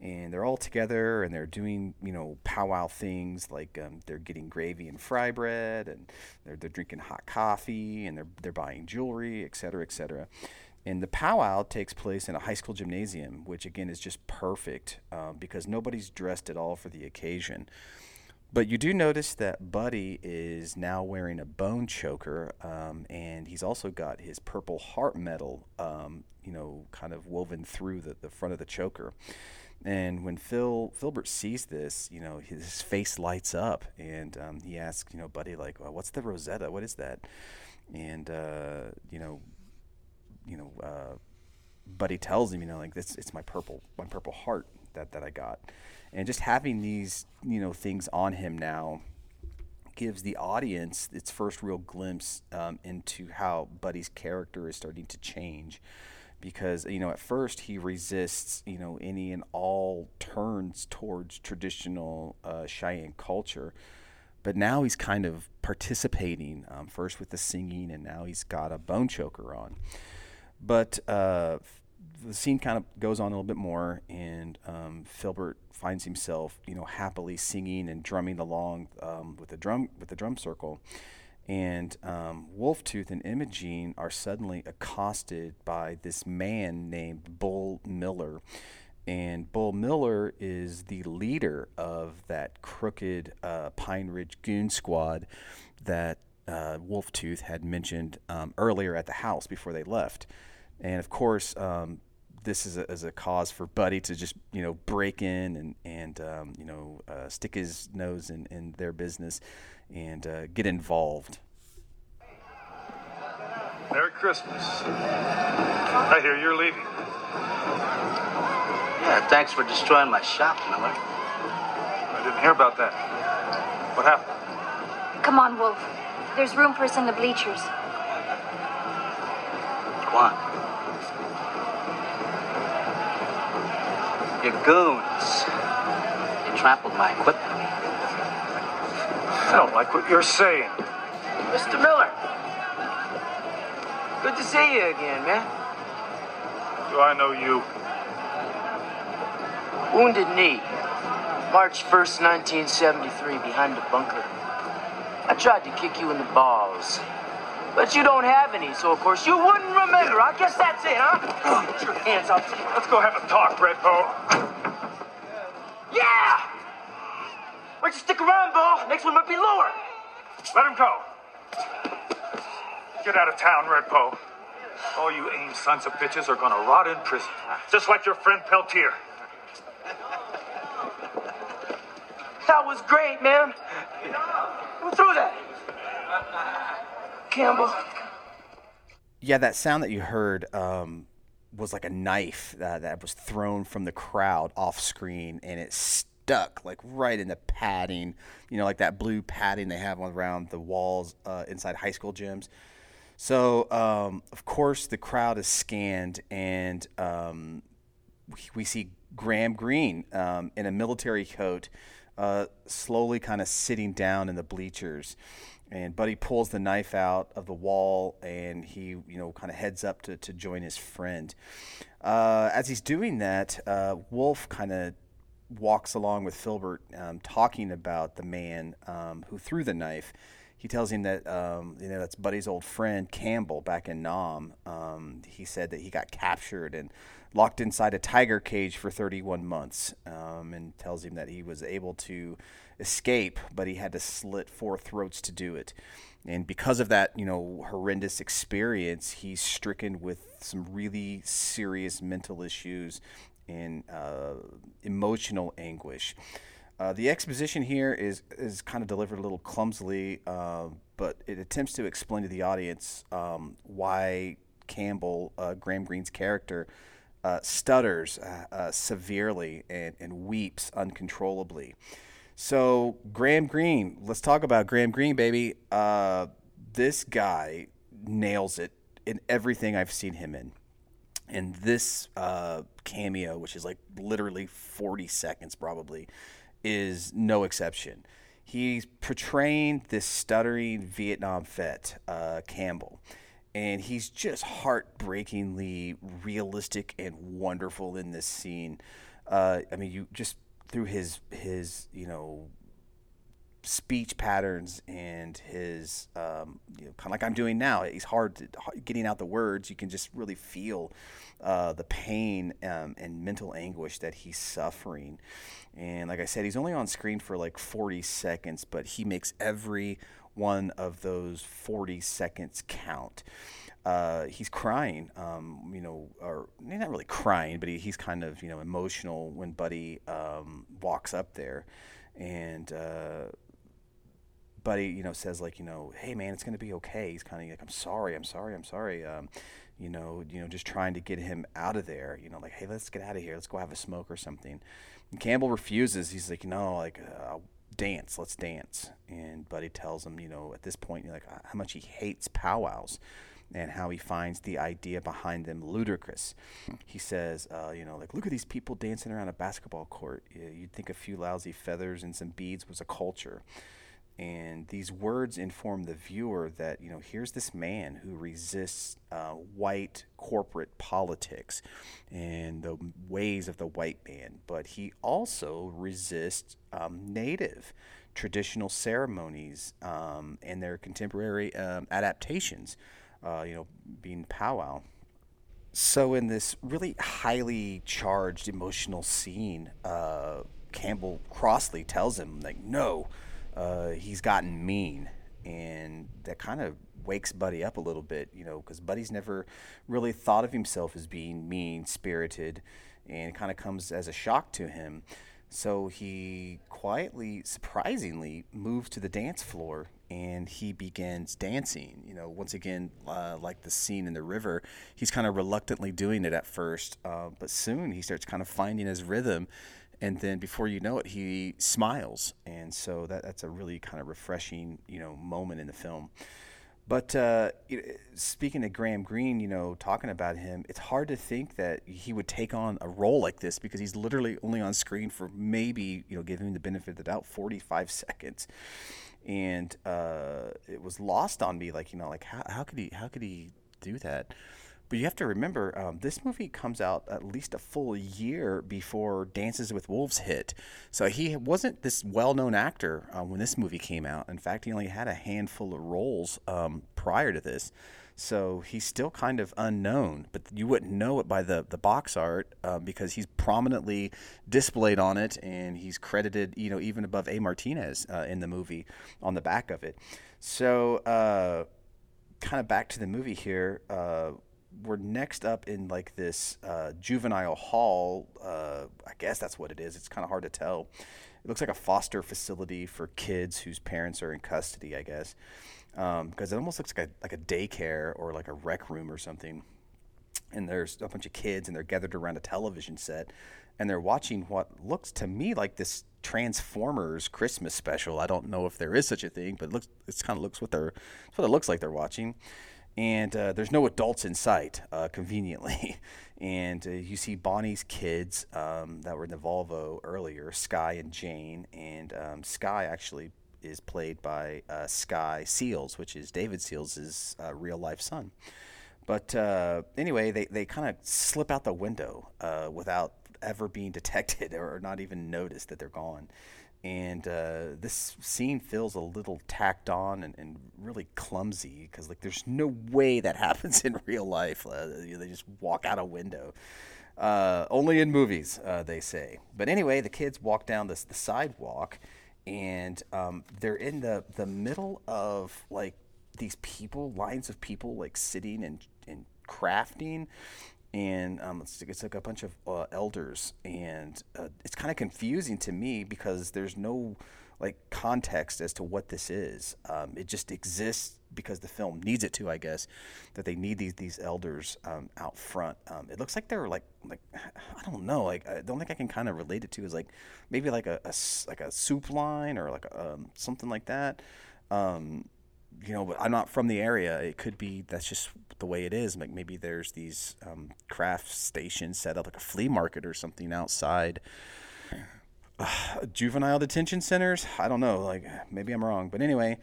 And they're all together and they're doing, you know, powwow things like um, they're getting gravy and fry bread and they're, they're drinking hot coffee and they're, they're buying jewelry, et cetera, et cetera. And the powwow takes place in a high school gymnasium, which again is just perfect uh, because nobody's dressed at all for the occasion. But you do notice that Buddy is now wearing a bone choker, um, and he's also got his Purple Heart medal, um, you know, kind of woven through the, the front of the choker. And when Phil Filbert sees this, you know, his face lights up, and um, he asks, you know, Buddy, like, well, "What's the Rosetta? What is that?" And uh, you know, you know, uh, Buddy tells him, you know, like this, it's my purple, my purple heart that that I got, and just having these, you know, things on him now gives the audience its first real glimpse um, into how Buddy's character is starting to change. Because you know, at first he resists, you know, any and all turns towards traditional uh, Cheyenne culture, but now he's kind of participating. Um, first with the singing, and now he's got a bone choker on. But uh, the scene kind of goes on a little bit more, and um, Filbert finds himself, you know, happily singing and drumming along um, with the drum with the drum circle. And um, Wolftooth and Imogene are suddenly accosted by this man named Bull Miller. And Bull Miller is the leader of that crooked uh, Pine Ridge Goon Squad that uh, Wolftooth had mentioned um, earlier at the house before they left. And of course, um, this is a, is a cause for Buddy to just you know break in and and um, you know uh, stick his nose in, in their business and uh, get involved. Merry Christmas. I hear you're leaving. Yeah, thanks for destroying my shop, Miller. I didn't hear about that. What happened? Come on, Wolf. There's room for us in the bleachers. Go on. Your goons. You trampled my equipment. I don't like what you're saying. Mr. Miller. Good to see you again, man. Do I know you? Wounded knee. March 1st, 1973, behind the bunker. I tried to kick you in the balls. But you don't have any, so of course you wouldn't remember. I guess that's it, huh? Put your hands up. Let's go have a talk, Redbow. Yeah! Why don't you stick around, Bo? Next one might be lower. Let him go. Get out of town, Redbow. All you AIM sons of bitches are gonna rot in prison. Just like your friend Peltier. That was great, man. Who threw that? Campbell. Yeah, that sound that you heard um, was like a knife uh, that was thrown from the crowd off screen, and it stuck like right in the padding. You know, like that blue padding they have around the walls uh, inside high school gyms. So, um, of course, the crowd is scanned, and um, we, we see Graham Greene um, in a military coat, uh, slowly kind of sitting down in the bleachers. And Buddy pulls the knife out of the wall, and he, you know, kind of heads up to, to join his friend. Uh, as he's doing that, uh, Wolf kind of walks along with Filbert, um, talking about the man um, who threw the knife. He tells him that um, you know that's Buddy's old friend Campbell back in Nam. Um, he said that he got captured and locked inside a tiger cage for 31 months, um, and tells him that he was able to escape, but he had to slit four throats to do it. And because of that, you know, horrendous experience, he's stricken with some really serious mental issues and uh, emotional anguish. Uh, the exposition here is is kind of delivered a little clumsily, uh, but it attempts to explain to the audience um, why Campbell, uh, Graham Greene's character, uh, stutters uh, severely and, and weeps uncontrollably. So Graham Greene, let's talk about Graham Greene, baby. this guy nails it in everything I've seen him in. And this uh, cameo, which is like literally 40 seconds probably, is no exception. He's portraying this stuttering Vietnam vet, uh, Campbell, and he's just heartbreakingly realistic and wonderful in this scene. Uh, I mean, you just through his his you know speech patterns and his um, you know, kind of like I'm doing now. He's hard to, getting out the words. You can just really feel uh, the pain um, and mental anguish that he's suffering. And like I said, he's only on screen for like 40 seconds, but he makes every one of those 40 seconds count. Uh, he's crying, um, you know, or not really crying, but he, he's kind of, you know, emotional when Buddy um, walks up there. And, uh, Buddy, you know, says like, you know, hey man, it's gonna be okay. He's kind of like, I'm sorry, I'm sorry, I'm sorry. Um, you know, you know, just trying to get him out of there. You know, like, hey, let's get out of here. Let's go have a smoke or something. And Campbell refuses. He's like, no, like, uh, dance, let's dance. And Buddy tells him, you know, at this point, you know, like how much he hates powwows and how he finds the idea behind them ludicrous. He says, uh, you know, like, look at these people dancing around a basketball court. You'd think a few lousy feathers and some beads was a culture. And these words inform the viewer that, you know, here's this man who resists uh, white corporate politics and the ways of the white man, but he also resists um, native traditional ceremonies um, and their contemporary um, adaptations, uh, you know, being powwow. So, in this really highly charged emotional scene, uh, Campbell Crossley tells him, like, no, uh, he's gotten mean, and that kind of wakes Buddy up a little bit, you know, because Buddy's never really thought of himself as being mean spirited, and it kind of comes as a shock to him. So he quietly, surprisingly, moves to the dance floor and he begins dancing. You know, once again, uh, like the scene in the river, he's kind of reluctantly doing it at first, uh, but soon he starts kind of finding his rhythm and then before you know it, he smiles, and so that that's a really kind of refreshing, you know, moment in the film. But uh, speaking of Graham Greene, you know, talking about him, it's hard to think that he would take on a role like this because he's literally only on screen for maybe, you know, giving him the benefit of the doubt, 45 seconds. And uh, it was lost on me, like, you know, like how, how could he, how could he do that? But you have to remember, um, this movie comes out at least a full year before Dances with Wolves hit. So he wasn't this well known actor uh, when this movie came out. In fact, he only had a handful of roles um, prior to this. So he's still kind of unknown, but you wouldn't know it by the, the box art uh, because he's prominently displayed on it and he's credited, you know, even above A. Martinez uh, in the movie on the back of it. So, uh, kind of back to the movie here uh, we're next up in like this uh, juvenile hall. Uh, I guess that's what it is. It's kind of hard to tell. It looks like a foster facility for kids whose parents are in custody. I guess because um, it almost looks like a like a daycare or like a rec room or something. And there's a bunch of kids and they're gathered around a television set and they're watching what looks to me like this Transformers Christmas special. I don't know if there is such a thing, but it looks it kind of looks what they're what it looks like they're watching and uh, there's no adults in sight, uh, conveniently. and uh, you see Bonnie's kids um, that were in the Volvo earlier, Sky and Jane. And um, Sky actually is played by uh, Sky Seals, which is David Seals' uh, real life son. But uh, anyway, they, they kind of slip out the window without ever being detected or not even noticed that they're gone and uh, this scene feels a little tacked on and, and really clumsy because like there's no way that happens in real life. Uh, they just walk out a window. Uh, only in movies uh, they say. But anyway the kids walk down this, the sidewalk and um, they're in the, the middle of like these people lines of people like sitting and, and crafting and um, it's, it's, like a bunch of uh, elders, and uh, it's kind of confusing to me because there's no like context as to what this is. Um, it just exists because the film needs it to, I guess. That they need these these elders um, out front. Um, it looks like they're like like I don't know. Like I don't think I can kind of relate it to is like maybe like a, a like a soup line or like a, um, something like that. Um, you know, I'm not from the area. It could be that's just the way it is. Like maybe there's these um, craft stations set up like a flea market or something outside. Uh, juvenile detention centers. I don't know. Like maybe I'm wrong, but anyway,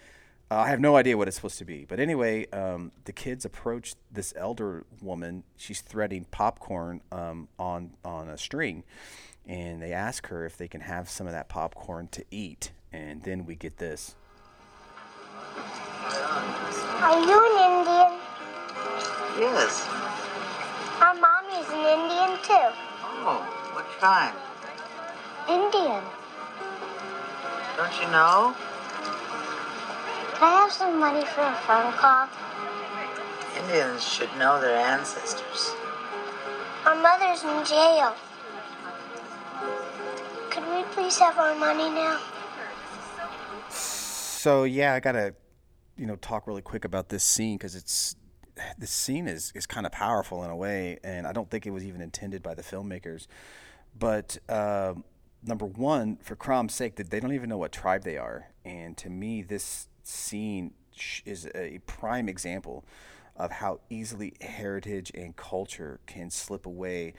uh, I have no idea what it's supposed to be. But anyway, um, the kids approach this elder woman. She's threading popcorn um, on on a string, and they ask her if they can have some of that popcorn to eat. And then we get this. Are you an Indian? Yes. Our mommy's an Indian too. Oh, what kind? Indian. Don't you know? Can I have some money for a phone call? Indians should know their ancestors. Our mother's in jail. Could we please have our money now? So yeah, I gotta, you know, talk really quick about this scene because it's this scene is is kind of powerful in a way, and I don't think it was even intended by the filmmakers. But uh, number one, for Crom's sake, that they don't even know what tribe they are, and to me, this scene is a prime example of how easily heritage and culture can slip away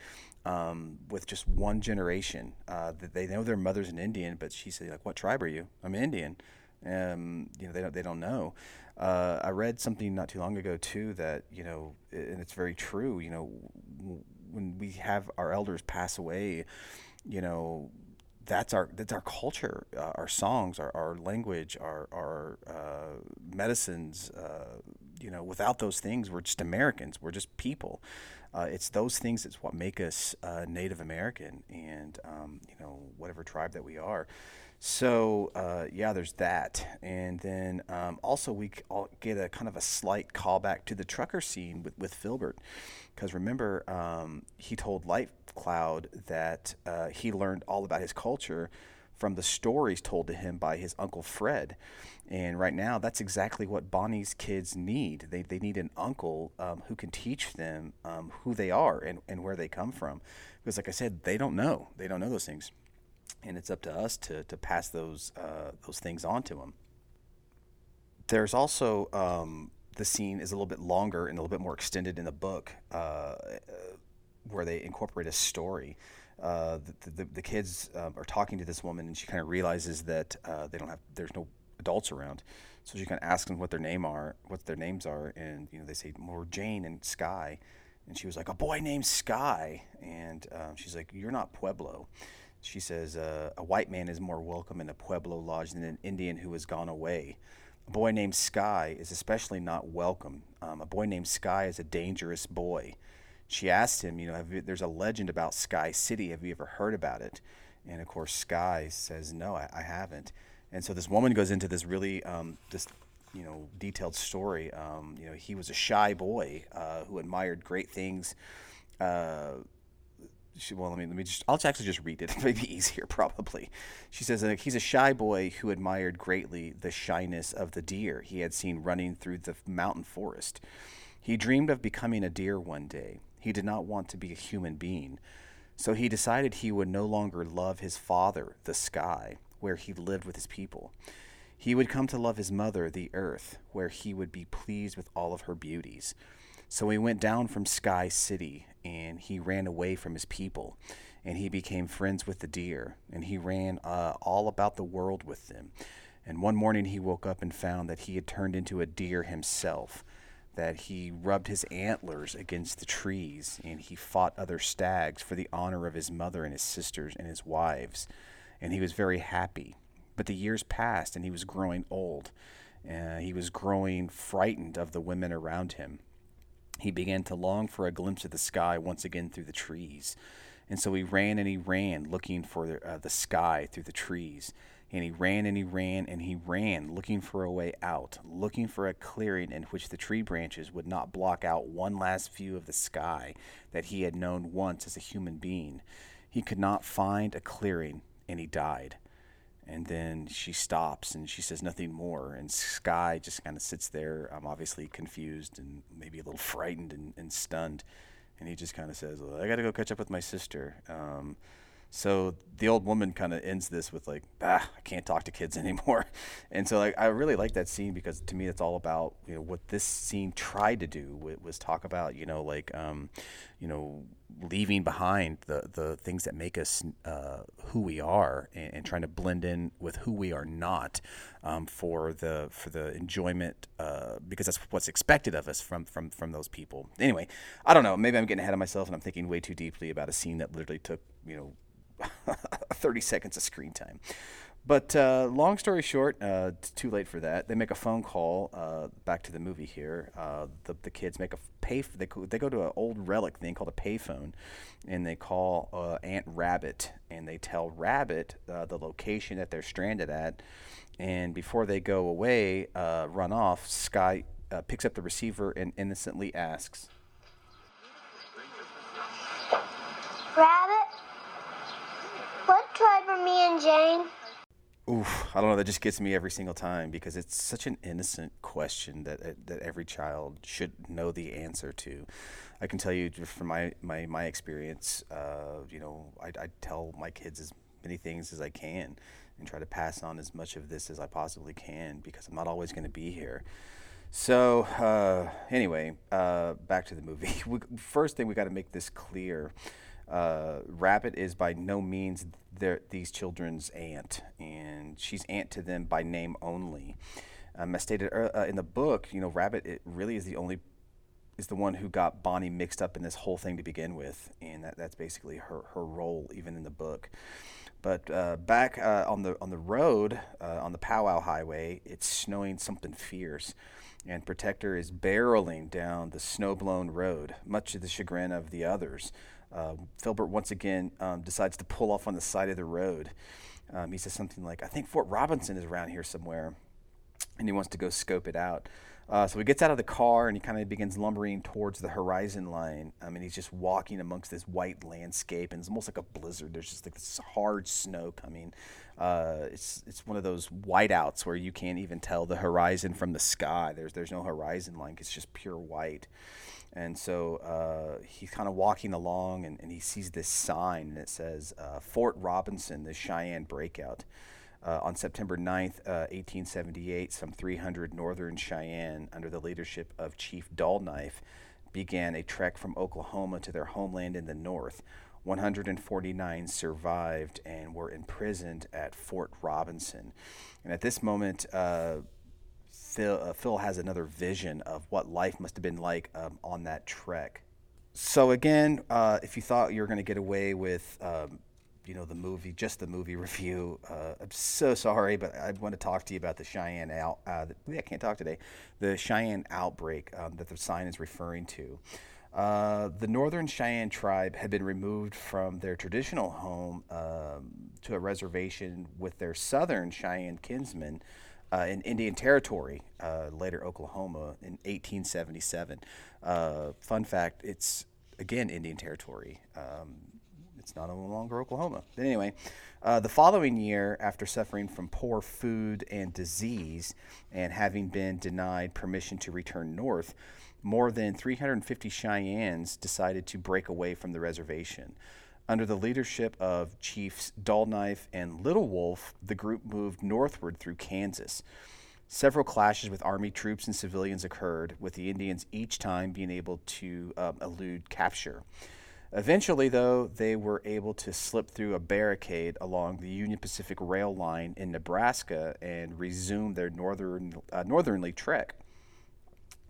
um, with just one generation. Uh, they know their mother's an Indian, but she said, like, "What tribe are you?" I'm Indian. Um, you know, they don't they don't know. Uh, I read something not too long ago too that you know, and it's very true. You know, w- when we have our elders pass away, you know, that's our that's our culture, uh, our songs, our, our language, our our uh, medicines. Uh, you know, without those things, we're just Americans. We're just people. Uh, it's those things that's what make us uh, Native American, and um, you know, whatever tribe that we are. So uh, yeah, there's that, and then um, also we get a kind of a slight callback to the trucker scene with with Filbert, because remember um, he told Light Cloud that uh, he learned all about his culture from the stories told to him by his uncle Fred, and right now that's exactly what Bonnie's kids need. They they need an uncle um, who can teach them um, who they are and and where they come from, because like I said, they don't know. They don't know those things and it's up to us to, to pass those uh, those things on to them. There's also um, the scene is a little bit longer and a little bit more extended in the book, uh, where they incorporate a story. Uh, the, the, the, kids um, are talking to this woman, and she kind of realizes that uh, they don't have there's no adults around, so she kind of asks them what their name are, what their names are, and you know they say more Jane and Sky, and she was like a boy named Sky, and um, she's like you're not Pueblo she says, uh, A white man is more welcome in a Pueblo lodge than an Indian who has gone away. A boy named Sky is especially not welcome. Um, a boy named Sky is a dangerous boy. She asked him, You know, you, there's a legend about Sky City. Have you ever heard about it? And of course, Sky says, No, I, I haven't. And so this woman goes into this really, um, this, you know, detailed story. Um, you know, he was a shy boy uh, who admired great things. Uh, she, well, let me let me just. I'll actually just read it. It may be easier, probably. She says he's a shy boy who admired greatly the shyness of the deer he had seen running through the mountain forest. He dreamed of becoming a deer one day. He did not want to be a human being, so he decided he would no longer love his father, the sky, where he lived with his people. He would come to love his mother, the earth, where he would be pleased with all of her beauties. So he went down from Sky City and he ran away from his people and he became friends with the deer and he ran uh, all about the world with them. And one morning he woke up and found that he had turned into a deer himself, that he rubbed his antlers against the trees and he fought other stags for the honor of his mother and his sisters and his wives. And he was very happy. But the years passed and he was growing old. Uh, he was growing frightened of the women around him he began to long for a glimpse of the sky once again through the trees. And so he ran and he ran, looking for uh, the sky through the trees. And he ran and he ran and he ran, looking for a way out, looking for a clearing in which the tree branches would not block out one last view of the sky that he had known once as a human being. He could not find a clearing, and he died. And then she stops and she says nothing more. And Sky just kind of sits there, um, obviously confused and maybe a little frightened and, and stunned. And he just kind of says, well, I got to go catch up with my sister. Um, so the old woman kind of ends this with like, ah, I can't talk to kids anymore. And so like I really like that scene because to me it's all about you know what this scene tried to do was talk about you know like um, you know leaving behind the the things that make us uh, who we are and, and, trying to blend in with who we are not um, for the for the enjoyment uh, because that's what's expected of us from from from those people. Anyway, I don't know. Maybe I'm getting ahead of myself and I'm thinking way too deeply about a scene that literally took you know 30 seconds of screen time. But uh, long story short, uh, it's too late for that. They make a phone call uh, back to the movie here. Uh, the, the kids make a pay. They go, they go to an old relic thing called a payphone, and they call uh, Aunt Rabbit, and they tell Rabbit uh, the location that they're stranded at. And before they go away, run off, Sky picks up the receiver and innocently asks, "Rabbit." What tribe are me and Jane? Oof, I don't know. That just gets me every single time because it's such an innocent question that that every child should know the answer to. I can tell you from my my my experience. Uh, you know, I I tell my kids as many things as I can and try to pass on as much of this as I possibly can because I'm not always going to be here. So, uh, anyway, uh, back to the movie. we, first thing we got to make this clear uh, Rabbit is by no means these children's aunt, and she's aunt to them by name only. Um, as stated uh, in the book, you know, Rabbit it really is the only is the one who got Bonnie mixed up in this whole thing to begin with, and that, that's basically her, her role even in the book. But uh, back uh, on the on the road uh, on the Powwow Highway, it's snowing something fierce, and Protector is barreling down the snow-blown road, much to the chagrin of the others. Uh, Filbert once again um, decides to pull off on the side of the road. Um, he says something like, "I think Fort Robinson is around here somewhere," and he wants to go scope it out. Uh, so he gets out of the car and he kind of begins lumbering towards the horizon line. I mean, he's just walking amongst this white landscape, and it's almost like a blizzard. There's just like this hard snow coming. Uh, it's it's one of those whiteouts where you can't even tell the horizon from the sky. There's there's no horizon line. It's just pure white. And so uh, he's kind of walking along, and, and, he sees this sign, and it says uh, Fort Robinson, the Cheyenne Breakout. Uh, on September 9th, 1878, uh, some 300 Northern Cheyenne, under the leadership of Chief Dull Knife, began a trek from Oklahoma to their homeland in the north. 149 survived and were imprisoned at Fort Robinson. And at this moment, uh, Phil, uh, Phil, has another vision of what life must have been like um, on that trek. So again, uh, if you thought you were going to get away with um, you know the movie, just the movie review. Uh, I'm so sorry, but I want to talk to you about the Cheyenne out. Uh, the, I can't talk today. The Cheyenne outbreak um, that the sign is referring to. Uh, the Northern Cheyenne tribe had been removed from their traditional home um, to a reservation with their Southern Cheyenne kinsmen uh, in Indian Territory, uh, later Oklahoma, in 1877. Uh, fun fact: it's again Indian Territory. Um, it's not no longer Oklahoma. But anyway, uh, the following year, after suffering from poor food and disease and having been denied permission to return north, more than 350 Cheyennes decided to break away from the reservation. Under the leadership of Chiefs Dull Knife and Little Wolf, the group moved northward through Kansas. Several clashes with Army troops and civilians occurred, with the Indians each time being able to um, elude capture. Eventually, though, they were able to slip through a barricade along the Union Pacific Rail line in Nebraska and resume their northern uh, northernly trek.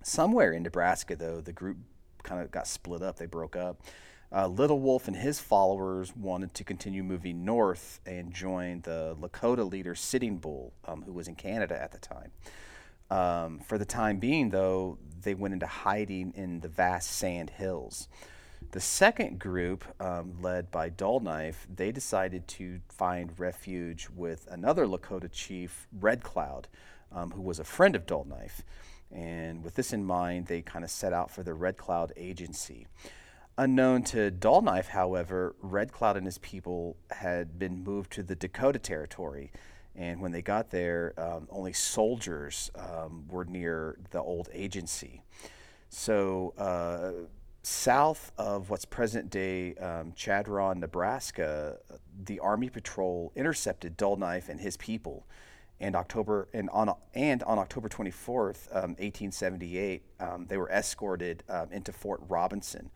Somewhere in Nebraska, though, the group kind of got split up. They broke up. Uh, Little Wolf and his followers wanted to continue moving north and join the Lakota leader Sitting Bull, um, who was in Canada at the time. Um, for the time being, though, they went into hiding in the vast sand hills. The second group, um, led by Dull Knife, they decided to find refuge with another Lakota chief, Red Cloud, um, who was a friend of Dull Knife. And with this in mind, they kind of set out for the Red Cloud Agency. Unknown to Dull Knife, however, Red Cloud and his people had been moved to the Dakota Territory. And when they got there, um, only soldiers um, were near the old agency. So, uh, south of what's present day um, Chadron, Nebraska, the Army Patrol intercepted Dull Knife and his people. And October and on and on October 24th, um, 1878, um, they were escorted um, into Fort Robinson.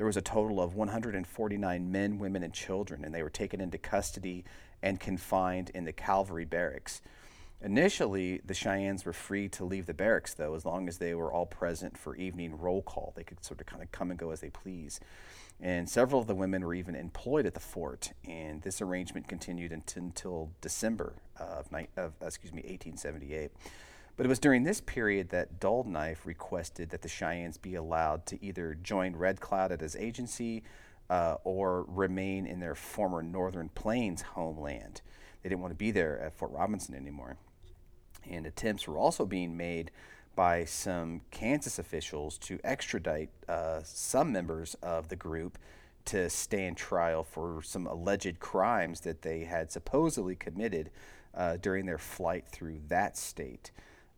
There was a total of 149 men, women, and children, and they were taken into custody and confined in the Calvary barracks. Initially, the Cheyennes were free to leave the barracks, though, as long as they were all present for evening roll call. They could sort of kind of come and go as they please. And several of the women were even employed at the fort, and this arrangement continued until, December of, of excuse me, 1878. But it was during this period that Dull Knife requested that the Cheyennes be allowed to either join Red Cloud at his agency uh, or remain in their former Northern Plains homeland. They didn't want to be there at Fort Robinson anymore and attempts were also being made by some Kansas officials to extradite uh, some members of the group to stand trial for some alleged crimes that they had supposedly committed uh, during their flight through that state.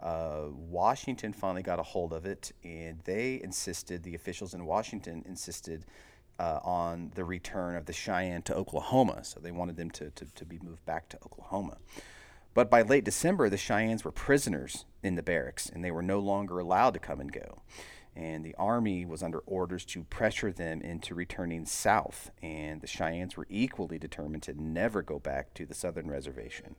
Uh, Washington finally got a hold of it, and they insisted, the officials in Washington insisted uh, on the return of the Cheyenne to Oklahoma. So they wanted them to, to, to be moved back to Oklahoma. But by late December, the Cheyennes were prisoners in the barracks and they were no longer allowed to come and go. And the Army was under orders to pressure them into returning south. And the Cheyennes were equally determined to never go back to the southern reservation.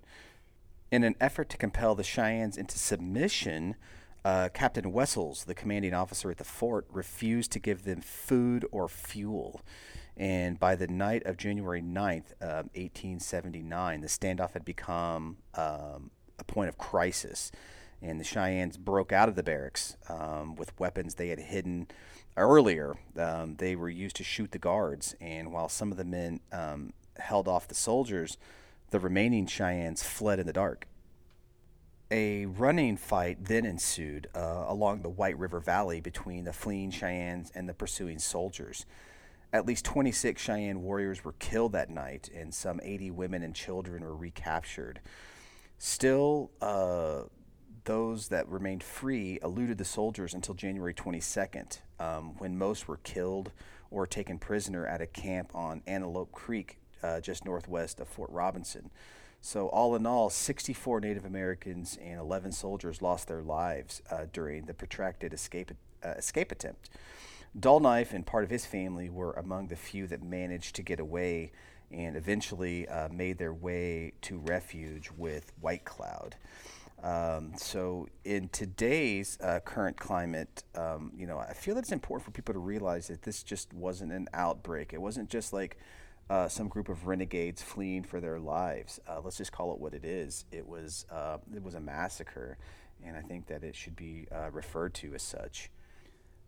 In an effort to compel the Cheyennes into submission, uh, Captain Wessels, the commanding officer at the fort, refused to give them food or fuel. And by the night of January 9th, um, 1879, the standoff had become um, a point of crisis. And the Cheyennes broke out of the barracks um, with weapons they had hidden earlier. Um, they were used to shoot the guards. And while some of the men um, held off the soldiers, the remaining Cheyennes fled in the dark. A running fight then ensued uh, along the White River Valley between the fleeing Cheyennes and the pursuing soldiers. At least 26 Cheyenne warriors were killed that night, and some 80 women and children were recaptured. Still, uh, those that remained free eluded the soldiers until January 22nd, um, when most were killed or taken prisoner at a camp on Antelope Creek, uh, just northwest of Fort Robinson. So, all in all, 64 Native Americans and 11 soldiers lost their lives uh, during the protracted escape, uh, escape attempt. Dull Knife and part of his family were among the few that managed to get away and eventually uh, made their way to refuge with White Cloud. Um, so, in today's uh, current climate, um, you know, I feel that it's important for people to realize that this just wasn't an outbreak. It wasn't just like uh, some group of renegades fleeing for their lives. Uh, let's just call it what it is. It was uh, it was a massacre, and I think that it should be uh, referred to as such.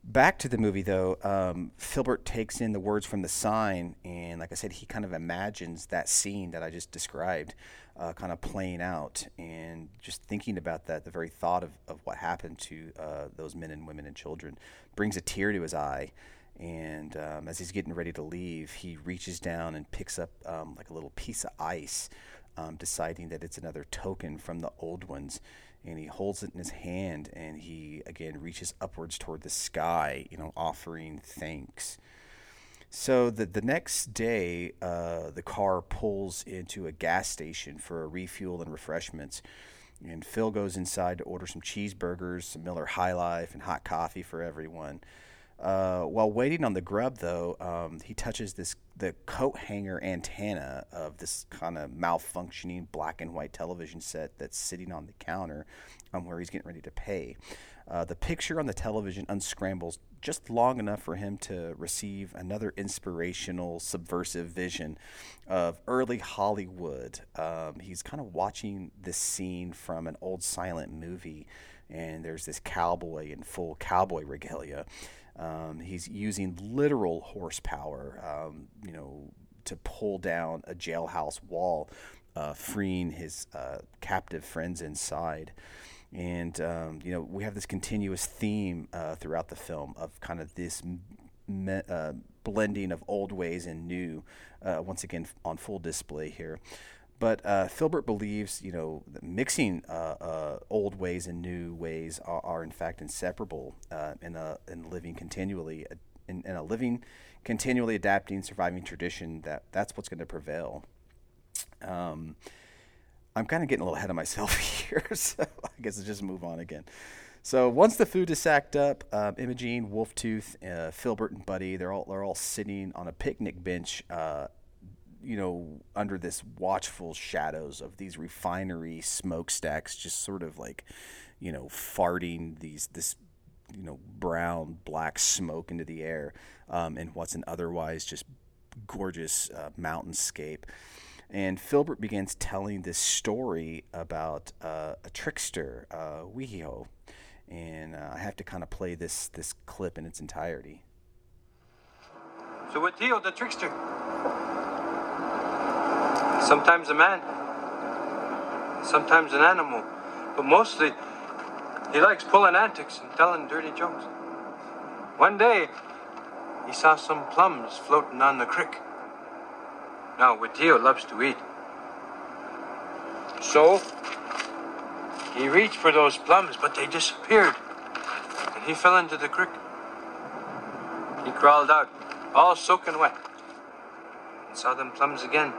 Back to the movie, though, um, Philbert takes in the words from the sign, and like I said, he kind of imagines that scene that I just described, uh, kind of playing out, and just thinking about that, the very thought of, of what happened to uh, those men and women and children brings a tear to his eye. And um, as he's getting ready to leave, he reaches down and picks up um, like a little piece of ice, um, deciding that it's another token from the old ones and he holds it in his hand and he again reaches upwards toward the sky, you know, offering thanks. So the the next day, uh, the car pulls into a gas station for a refuel and refreshments. And Phil goes inside to order some cheeseburgers, some Miller High Life, and hot coffee for everyone. Uh, while waiting on the grub, though, um, he touches this the coat hanger antenna of this kind of malfunctioning black and white television set that's sitting on the counter um, where he's getting ready to pay. Uh, the picture on the television unscrambles just long enough for him to receive another inspirational, subversive vision of early Hollywood. Um, he's kind of watching this scene from an old silent movie, and there's this cowboy in full cowboy regalia. Um, he's using literal horsepower, um, you know, to pull down a jailhouse wall, uh, freeing his uh, captive friends inside. And um, you know, we have this continuous theme uh, throughout the film of kind of this me- uh, blending of old ways and new, uh, once again on full display here. But uh, Philbert believes, you know, mixing uh, uh, old ways and new ways are, are in fact inseparable uh, in a in living continually in, in, a living, continually adapting, surviving tradition. That that's what's going to prevail. Um, I'm kind of getting a little ahead of myself here, so I guess I'll just move on again. So once the food is sacked up, um, Imogene, Wolftooth, uh, Philbert, and Buddy, they're all they're all sitting on a picnic bench uh, you know, under this watchful shadows of these refinery smokestacks, just sort of like, you know, farting these this, you know, brown black smoke into the air, um, in what's an otherwise just gorgeous uh, mountainscape. And Philbert begins telling this story about uh, a trickster, uh, Wihio, and uh, I have to kind of play this this clip in its entirety. So Wihio, the trickster. Sometimes a man, sometimes an animal, but mostly he likes pulling antics and telling dirty jokes. One day, he saw some plums floating on the creek. Now, Wihio loves to eat. So, he reached for those plums, but they disappeared. And he fell into the creek. He crawled out, all soaking wet. And saw them plums again,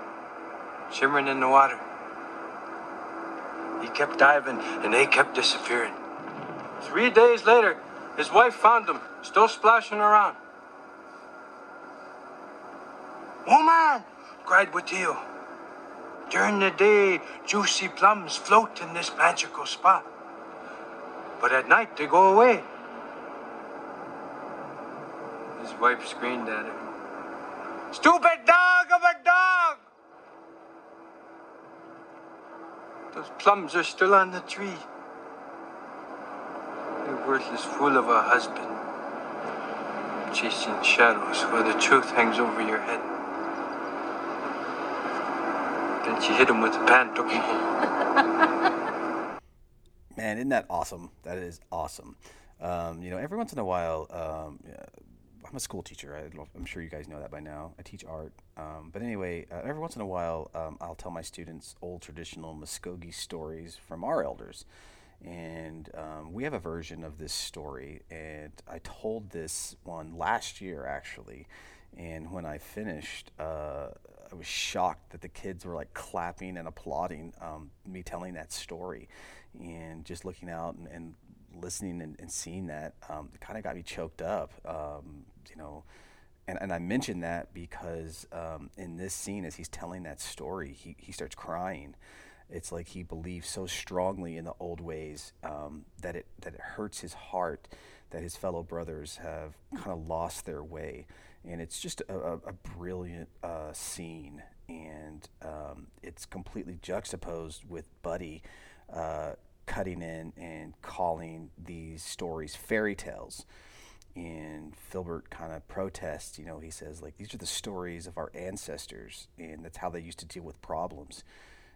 shimmering in the water. He kept diving, and they kept disappearing. Three days later, his wife found them, still splashing around. Woman! cried Wihio. During the day, juicy plums float in this magical spot. But at night, they go away. His wife screamed at him. Stupid dog of a dog! Those plums are still on the tree. You're worthless fool of a husband. Chasing shadows while the truth hangs over your head. Then she hit him with the pan, took him home. Man, isn't that awesome? That is awesome. Um, you know, every once in a while, um, I'm a school teacher. I, am sure you guys know that by now. I teach art. Um, but anyway, uh, every once in a while, um, I'll tell my students old traditional Muskogee stories from our elders. And um, we have a version of this story. And I told this one last year, actually. And when I finished, uh, I was shocked that the kids were like clapping and applauding um, me telling that story. And just looking out and, and listening and, and, seeing that, um, it kind of got me choked up. Um, you know, and, and I mention that because um, in this scene, as he's telling that story, he, he starts crying. It's like he believes so strongly in the old ways um, that it that it hurts his heart that his fellow brothers have kind of lost their way, and it's just a, a, a brilliant uh, scene, and um, it's completely juxtaposed with Buddy uh, cutting in and calling these stories fairy tales and Philbert kind of protests, you know, he says, like, these are the stories of our ancestors, and that's how they used to deal with problems.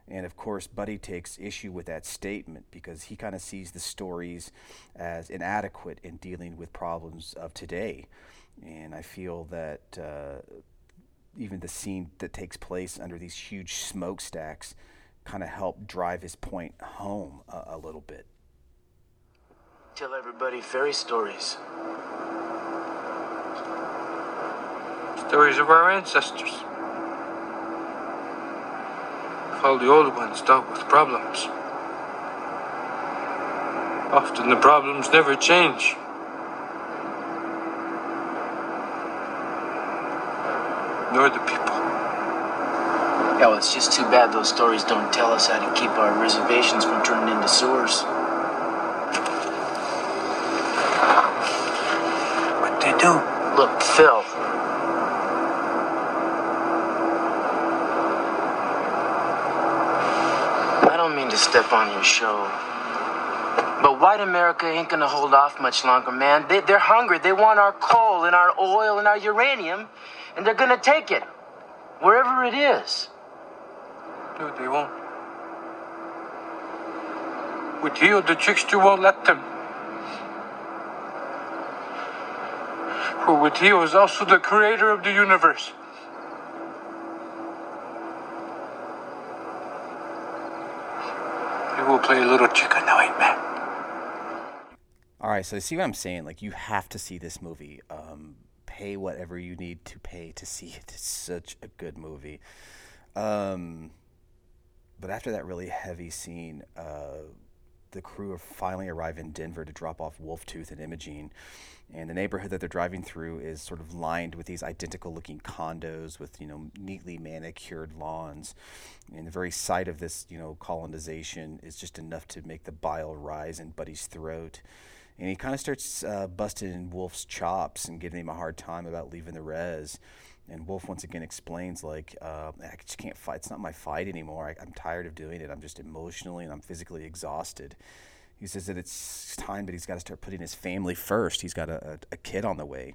And of course, Buddy takes issue with that statement because he kind of sees the stories as inadequate in dealing with problems of today. And I feel that uh, even the scene that takes place under these huge smokestacks kind of help drive his point home a, a little bit. Tell everybody fairy stories. Stories of our ancestors. All the old ones dealt with problems. Often the problems never change. Nor the people. Yeah, well, it's just too bad those stories don't tell us how to keep our reservations from turning into sewers. What they do? Look, Phil. To step on your show. But white America ain't gonna hold off much longer, man. They, they're hungry. They want our coal and our oil and our uranium, and they're gonna take it, wherever it is. No, they won't. With you, the trickster won't let them. For with you is also the creator of the universe. We will play a little chicken now, ain't man. All right, so see what I'm saying? Like, you have to see this movie. Um, pay whatever you need to pay to see it. It's such a good movie. Um, but after that really heavy scene, uh, the crew finally arrive in Denver to drop off Wolftooth and Imogene. And the neighborhood that they're driving through is sort of lined with these identical looking condos with, you know, neatly manicured lawns. And the very sight of this, you know, colonization is just enough to make the bile rise in Buddy's throat. And he kind of starts uh, busting Wolf's chops and giving him a hard time about leaving the res. And Wolf once again explains, like, uh, I just can't fight. It's not my fight anymore. I, I'm tired of doing it. I'm just emotionally and I'm physically exhausted he says that it's time but he's got to start putting his family first. He's got a, a, a kid on the way.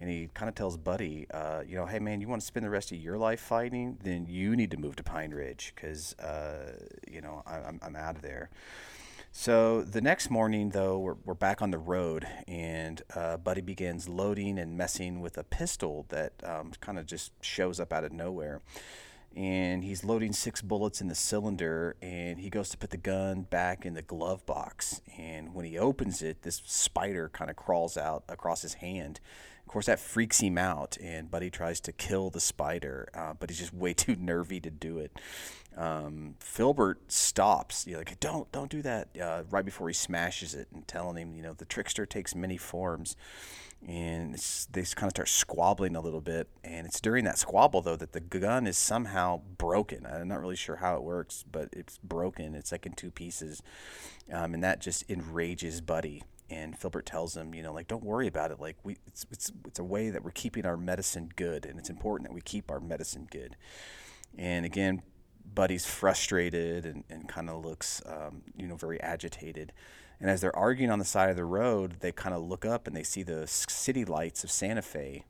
And he kind of tells Buddy, uh, you know, hey, man, you want to spend the rest of your life fighting? Then you need to move to Pine Ridge because, uh, you know, I, I'm, I'm out of there. So the next morning, though, we're, we're back on the road, and uh, Buddy begins loading and messing with a pistol that um, kind of just shows up out of nowhere. And he's loading six bullets in the cylinder and he goes to put the gun back in the glove box. And when he opens it this spider kind of crawls out across his hand. Of course, that freaks him out, and Buddy tries to kill the spider, uh, but he's just way too nervy to do it. Um, Philbert stops, you know, like, don't, don't do that, uh, right before he smashes it, and telling him, you know, the trickster takes many forms and they kind of start squabbling a little bit. And it's during that squabble though that the gun is somehow broken. I'm not really sure how it works, but it's broken. It's like in two pieces, um, and that just enrages Buddy. And Philbert tells him, you know, like don't worry about it. Like we, it's it's it's a way that we're keeping our medicine good, and it's important that we keep our medicine good. And again, Buddy's frustrated and, and kind of looks, um, you know, very agitated. And as they're arguing on the side of the road, they kind of look up and they see the city lights of Santa Fe.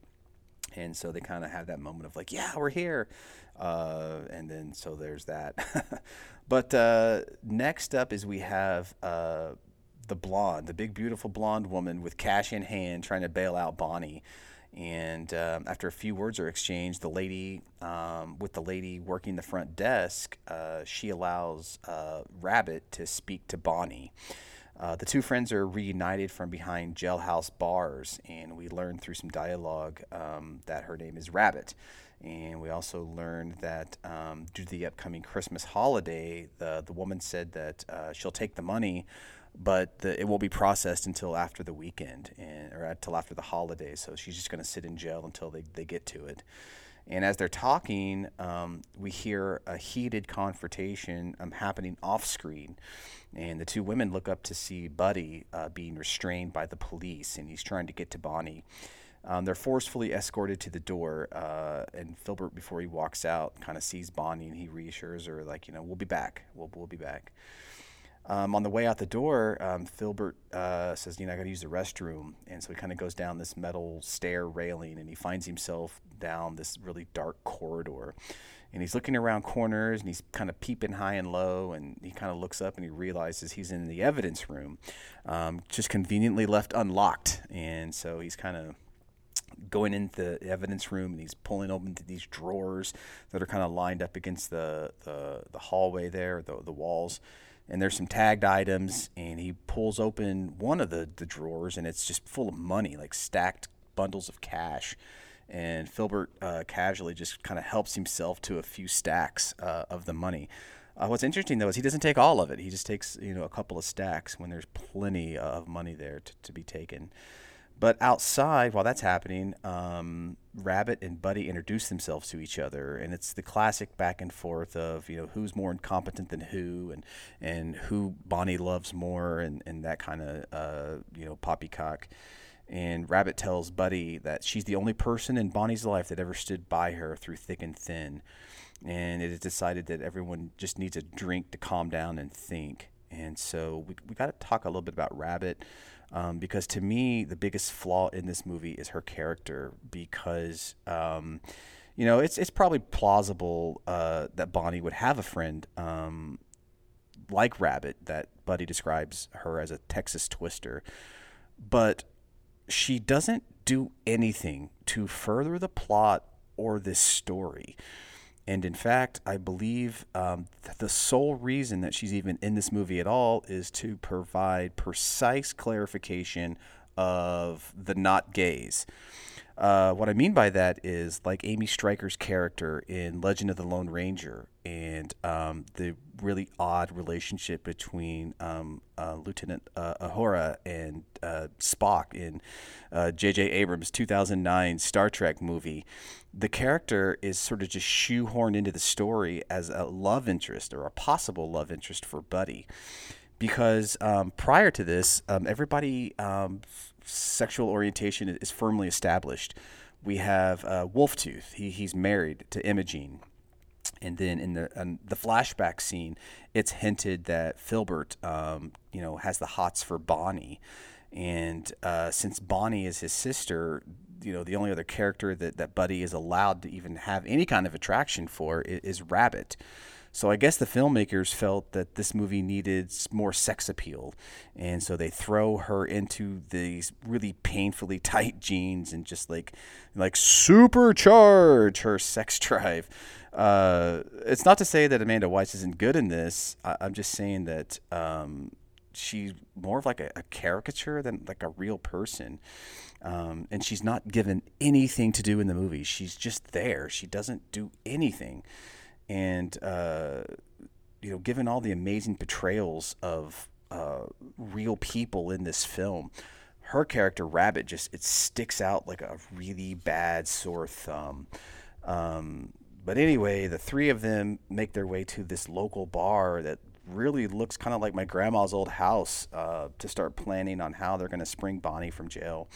And so they kind of have that moment of like, yeah, we're here. Uh, and then so there's that. but uh, next up is we have uh, the blonde, the big, beautiful blonde woman with cash in hand trying to bail out Bonnie. And um, after a few words are exchanged, the lady, um, with the lady working the front desk, uh, she allows uh, Rabbit to speak to Bonnie. Uh, the two friends are reunited from behind jailhouse bars, and we learn through some dialogue um, that her name is Rabbit. And we also learned that um, due to the upcoming Christmas holiday, the, the woman said that uh, she'll take the money, but the, it won't be processed until after the weekend and, or until after the holiday. So she's just going to sit in jail until they, they get to it. And as they're talking, um, we hear a heated confrontation um, happening off screen. And the two women look up to see Buddy uh, being restrained by the police, and he's trying to get to Bonnie. Um, they're forcefully escorted to the door, uh, and Philbert, before he walks out, kind of sees Bonnie and he reassures her, like, you know, we'll be back. We'll, we'll be back. Um, on the way out the door, um, Philbert uh, says, "You know, I got to use the restroom," and so he kind of goes down this metal stair railing, and he finds himself down this really dark corridor. And he's looking around corners, and he's kind of peeping high and low, and he kind of looks up and he realizes he's in the evidence room, um, just conveniently left unlocked, and so he's kind of going into the evidence room and he's pulling open these drawers that are kind of lined up against the, the, the hallway there, the, the walls and there's some tagged items and he pulls open one of the, the drawers and it's just full of money like stacked bundles of cash. And philbert uh, casually just kind of helps himself to a few stacks uh, of the money. Uh, what's interesting though is he doesn't take all of it. He just takes you know a couple of stacks when there's plenty of money there to, to be taken but outside, while that's happening, um, Rabbit and Buddy introduce themselves to each other, and it's the classic back and forth of you know who's more incompetent than who, and and who Bonnie loves more, and and that kind of uh, you know poppycock. And Rabbit tells Buddy that she's the only person in Bonnie's life that ever stood by her through thick and thin, and it is decided that everyone just needs a drink to calm down and think. And so we we got to talk a little bit about Rabbit. Um, because to me, the biggest flaw in this movie is her character. Because um, you know, it's it's probably plausible uh, that Bonnie would have a friend um, like Rabbit that Buddy describes her as a Texas Twister, but she doesn't do anything to further the plot or this story. And in fact, I believe um, the sole reason that she's even in this movie at all is to provide precise clarification of the not gays. Uh, what I mean by that is like Amy Stryker's character in Legend of the Lone Ranger and um, the really odd relationship between um, uh, Lieutenant uh, Uhura and uh, Spock in J.J. Uh, Abrams' 2009 Star Trek movie. The character is sort of just shoehorned into the story as a love interest or a possible love interest for Buddy. Because um, prior to this, um, everybody um, sexual orientation is firmly established. We have uh, Wolftooth. He, he's married to Imogene. And then in the um, the flashback scene, it's hinted that Philbert, um, you know, has the hots for Bonnie, and uh, since Bonnie is his sister, you know, the only other character that, that Buddy is allowed to even have any kind of attraction for is, is Rabbit. So I guess the filmmakers felt that this movie needed more sex appeal, and so they throw her into these really painfully tight jeans and just like like supercharge her sex drive. Uh, it's not to say that Amanda Wyss isn't good in this. I, am just saying that um, she's more of like a, a caricature than like a real person. Um, and she's not given anything to do in the movie. She's just there. She doesn't do anything. And, uh, you know, given all the amazing portrayals of uh, real people in this film, her character Rabbit just it sticks out like a really bad sore thumb. Um, but anyway, the three of them make their way to this local bar that really looks kind of like my grandma's old house uh, to start planning on how they're going to spring Bonnie from jail.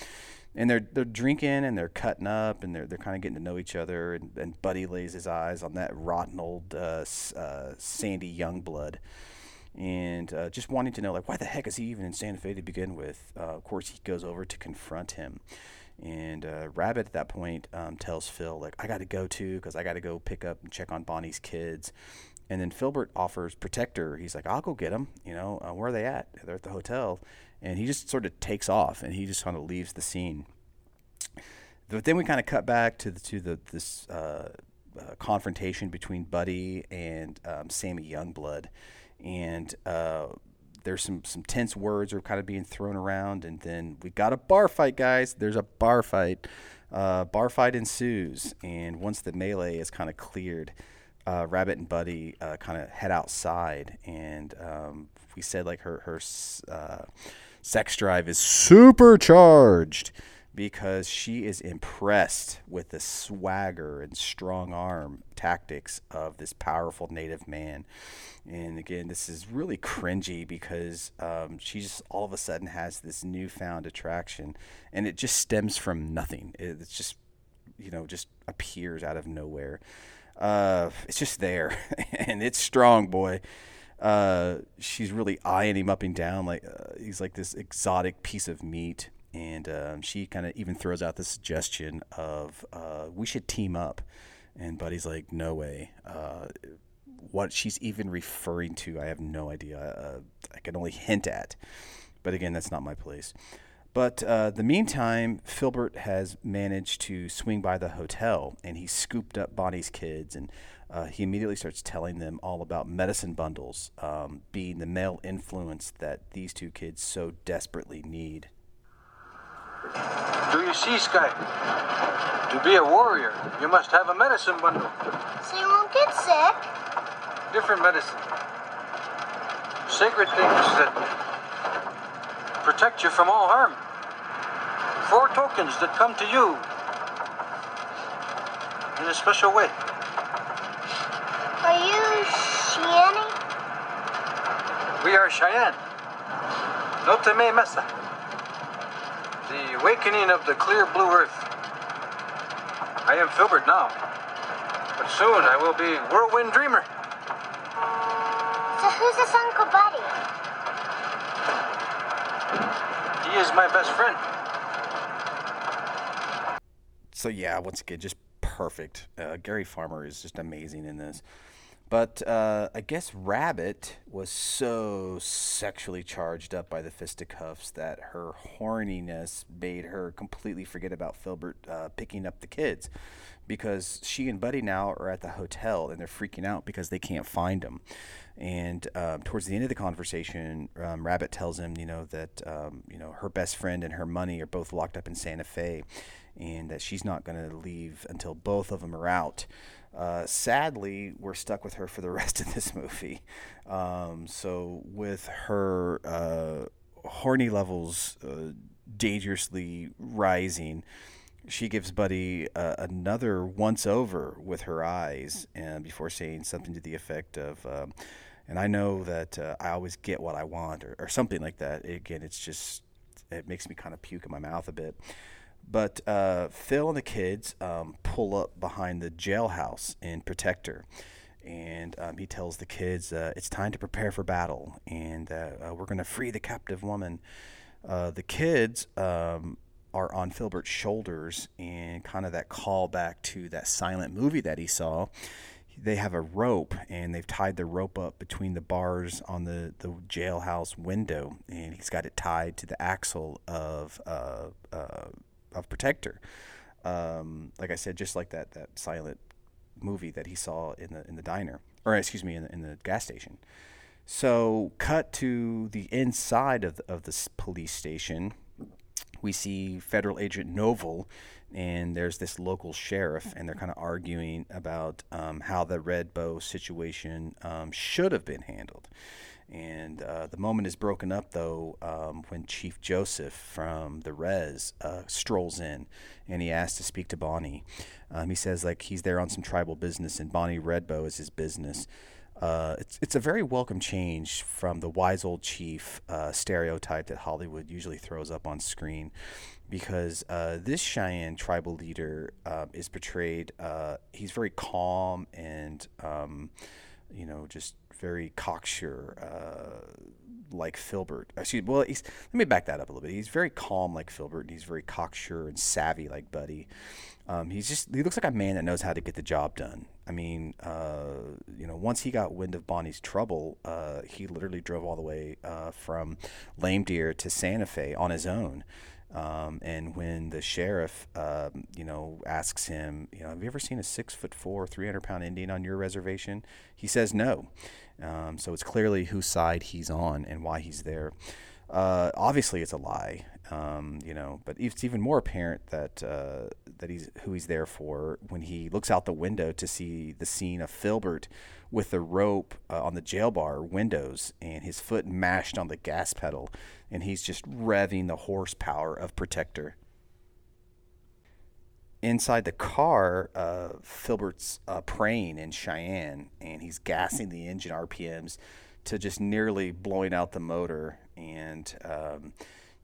And they're they're drinking and they're cutting up and they're they're kind of getting to know each other. And, and Buddy lays his eyes on that rotten old uh, uh, Sandy Youngblood, and uh, just wanting to know like why the heck is he even in Santa Fe to begin with. Uh, of course, he goes over to confront him. And uh, Rabbit at that point um, tells Phil, like, I got to go too because I got to go pick up and check on Bonnie's kids. And then Philbert offers Protector. He's like, I'll go get them. You know, uh, where are they at? They're at the hotel. And he just sort of takes off and he just kind of leaves the scene. But then we kind of cut back to the to the this uh, uh, confrontation between Buddy and um, Sammy Youngblood, and uh, there's some some tense words are kind of being thrown around, and then we got a bar fight, guys. There's a bar fight. Uh, bar fight ensues, and once the melee is kind of cleared, uh, Rabbit and Buddy uh, kind of head outside, and um, we said like her her uh, sex drive is supercharged because she is impressed with the swagger and strong arm tactics of this powerful native man. And again, this is really cringy because um, she just all of a sudden has this newfound attraction, and it just stems from nothing. It's just, you know, just appears out of nowhere. Uh, it's just there, and it's strong, boy. Uh, she's really eyeing him up and down like uh, he's like this exotic piece of meat and um, she kind of even throws out the suggestion of uh, we should team up. And buddy's like no way. Uh, what she's even referring to i have no idea uh, i can only hint at. But again that's not my place. But uh, the meantime philbert has managed to swing by the hotel and he scooped up bonnie's kids and uh, he immediately starts telling them all about medicine bundles um, being the male influence that these two kids so desperately need Do you see, Sky? To be a warrior, you must have a medicine bundle. So you won't get sick? Different medicine. Sacred things that protect you from all harm. Four tokens that come to you in a special way. Are you Cheyenne? We are Cheyenne. Notame Mesa. The awakening of the clear blue earth. I am Philbert now. But soon I will be Whirlwind Dreamer. So who's this Uncle Buddy? He is my best friend. so yeah, once again, just perfect. Uh, Gary Farmer is just amazing in this. But uh, I guess Rabbit was so sexually charged up by the fisticuffs that her horniness made her completely forget about Philbert uh, picking up the kids. Because she and Buddy now are at the hotel and they're freaking out because they can't find them. And um, towards the end of the conversation, um, Rabbit tells him, you know, that um, you know her best friend and her money are both locked up in Santa Fe, and that she's not going to leave until both of them are out. Uh, sadly, we're stuck with her for the rest of this movie. Um, so, with her uh, horny levels uh, dangerously rising, she gives Buddy uh, another once over with her eyes and before saying something to the effect of, um, and I know that uh, I always get what I want, or, or something like that. Again, it's just, it makes me kind of puke in my mouth a bit. But uh, Phil and the kids um, pull up behind the jailhouse in Protector. And um, he tells the kids uh, it's time to prepare for battle, and uh, uh, we're going to free the captive woman. Uh, the kids um, are on Philbert's shoulders, and kind of that callback to that silent movie that he saw. They have a rope, and they've tied the rope up between the bars on the, the jailhouse window, and he's got it tied to the axle of uh, uh, of Protector. Um, like I said, just like that that silent movie that he saw in the in the diner, or excuse me, in the, in the gas station. So, cut to the inside of the, of this police station. We see Federal Agent Novel, and there's this local sheriff, and they're kind of arguing about um, how the Red Bow situation um, should have been handled. And uh, the moment is broken up, though, um, when Chief Joseph from the Res uh, strolls in and he asks to speak to Bonnie. Um, he says, like, he's there on some tribal business, and Bonnie Redbow is his business. Uh, it's, it's a very welcome change from the wise old chief uh, stereotype that Hollywood usually throws up on screen because uh, this Cheyenne tribal leader uh, is portrayed, uh, he's very calm and, um, you know, just very cocksure, uh, like Philbert. Excuse well, he's, let me back that up a little bit. He's very calm like Philbert, and he's very cocksure and savvy like Buddy. Um, he's just he looks like a man that knows how to get the job done. I mean, uh, you know, once he got wind of Bonnie's trouble, uh, he literally drove all the way uh, from Lame Deer to Santa Fe on his own. Um, and when the sheriff, um, you know, asks him, you know, have you ever seen a six foot four, 300 pound Indian on your reservation? He says no. Um, so it's clearly whose side he's on and why he's there. Uh, obviously, it's a lie, um, you know, but it's even more apparent that uh, that he's who he's there for when he looks out the window to see the scene of Philbert with the rope uh, on the jail bar windows and his foot mashed on the gas pedal, and he's just revving the horsepower of Protector inside the car, uh, Philbert's uh, praying in Cheyenne, and he's gassing the engine RPMs to just nearly blowing out the motor. And um,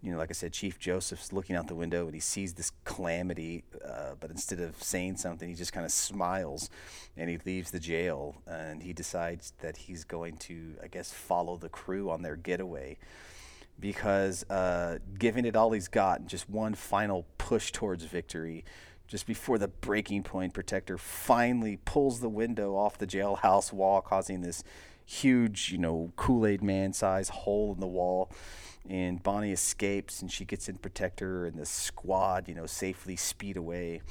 you know, like I said, Chief Joseph's looking out the window and he sees this calamity, uh, but instead of saying something, he just kind of smiles, and he leaves the jail, and he decides that he's going to, I guess, follow the crew on their getaway because uh, giving it all he's got, and just one final push towards victory, just before the breaking point, Protector finally pulls the window off the jailhouse wall, causing this huge, you know, Kool Aid man size hole in the wall. And Bonnie escapes and she gets in Protector, and the squad, you know, safely speed away.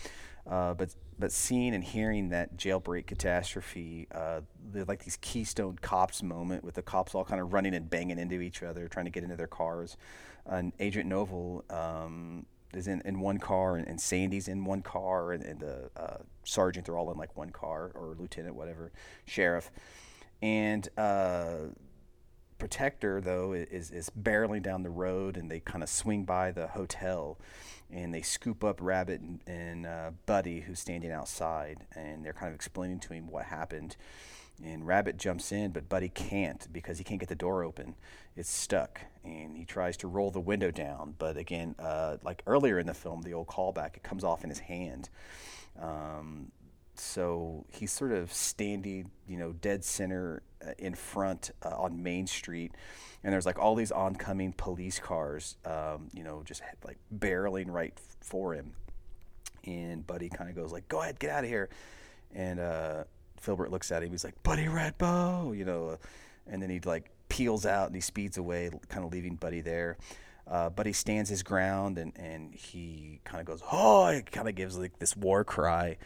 Uh, but but seeing and hearing that jailbreak catastrophe, uh, like these Keystone Cops moment with the cops all kind of running and banging into each other, trying to get into their cars. And Agent Novel um, is in, in one car and, and Sandy's in one car and, and the uh, sergeant they're all in like one car or lieutenant whatever sheriff. And uh, protector though is, is barreling down the road and they kind of swing by the hotel and they scoop up rabbit and, and uh, buddy who's standing outside and they're kind of explaining to him what happened and Rabbit jumps in, but Buddy can't because he can't get the door open. It's stuck, and he tries to roll the window down. But again, uh, like earlier in the film, the old callback, it comes off in his hand. Um, so he's sort of standing, you know, dead center uh, in front uh, on Main Street, and there's like all these oncoming police cars, um, you know, just like barreling right for him. And Buddy kind of goes like, "Go ahead, get out of here," and uh, Philbert looks at him. He's like, Buddy Redbow, you know, uh, and then he like peels out and he speeds away, kind of leaving Buddy there. Uh, Buddy stands his ground and, and he kind of goes, oh, he kind of gives like this war cry,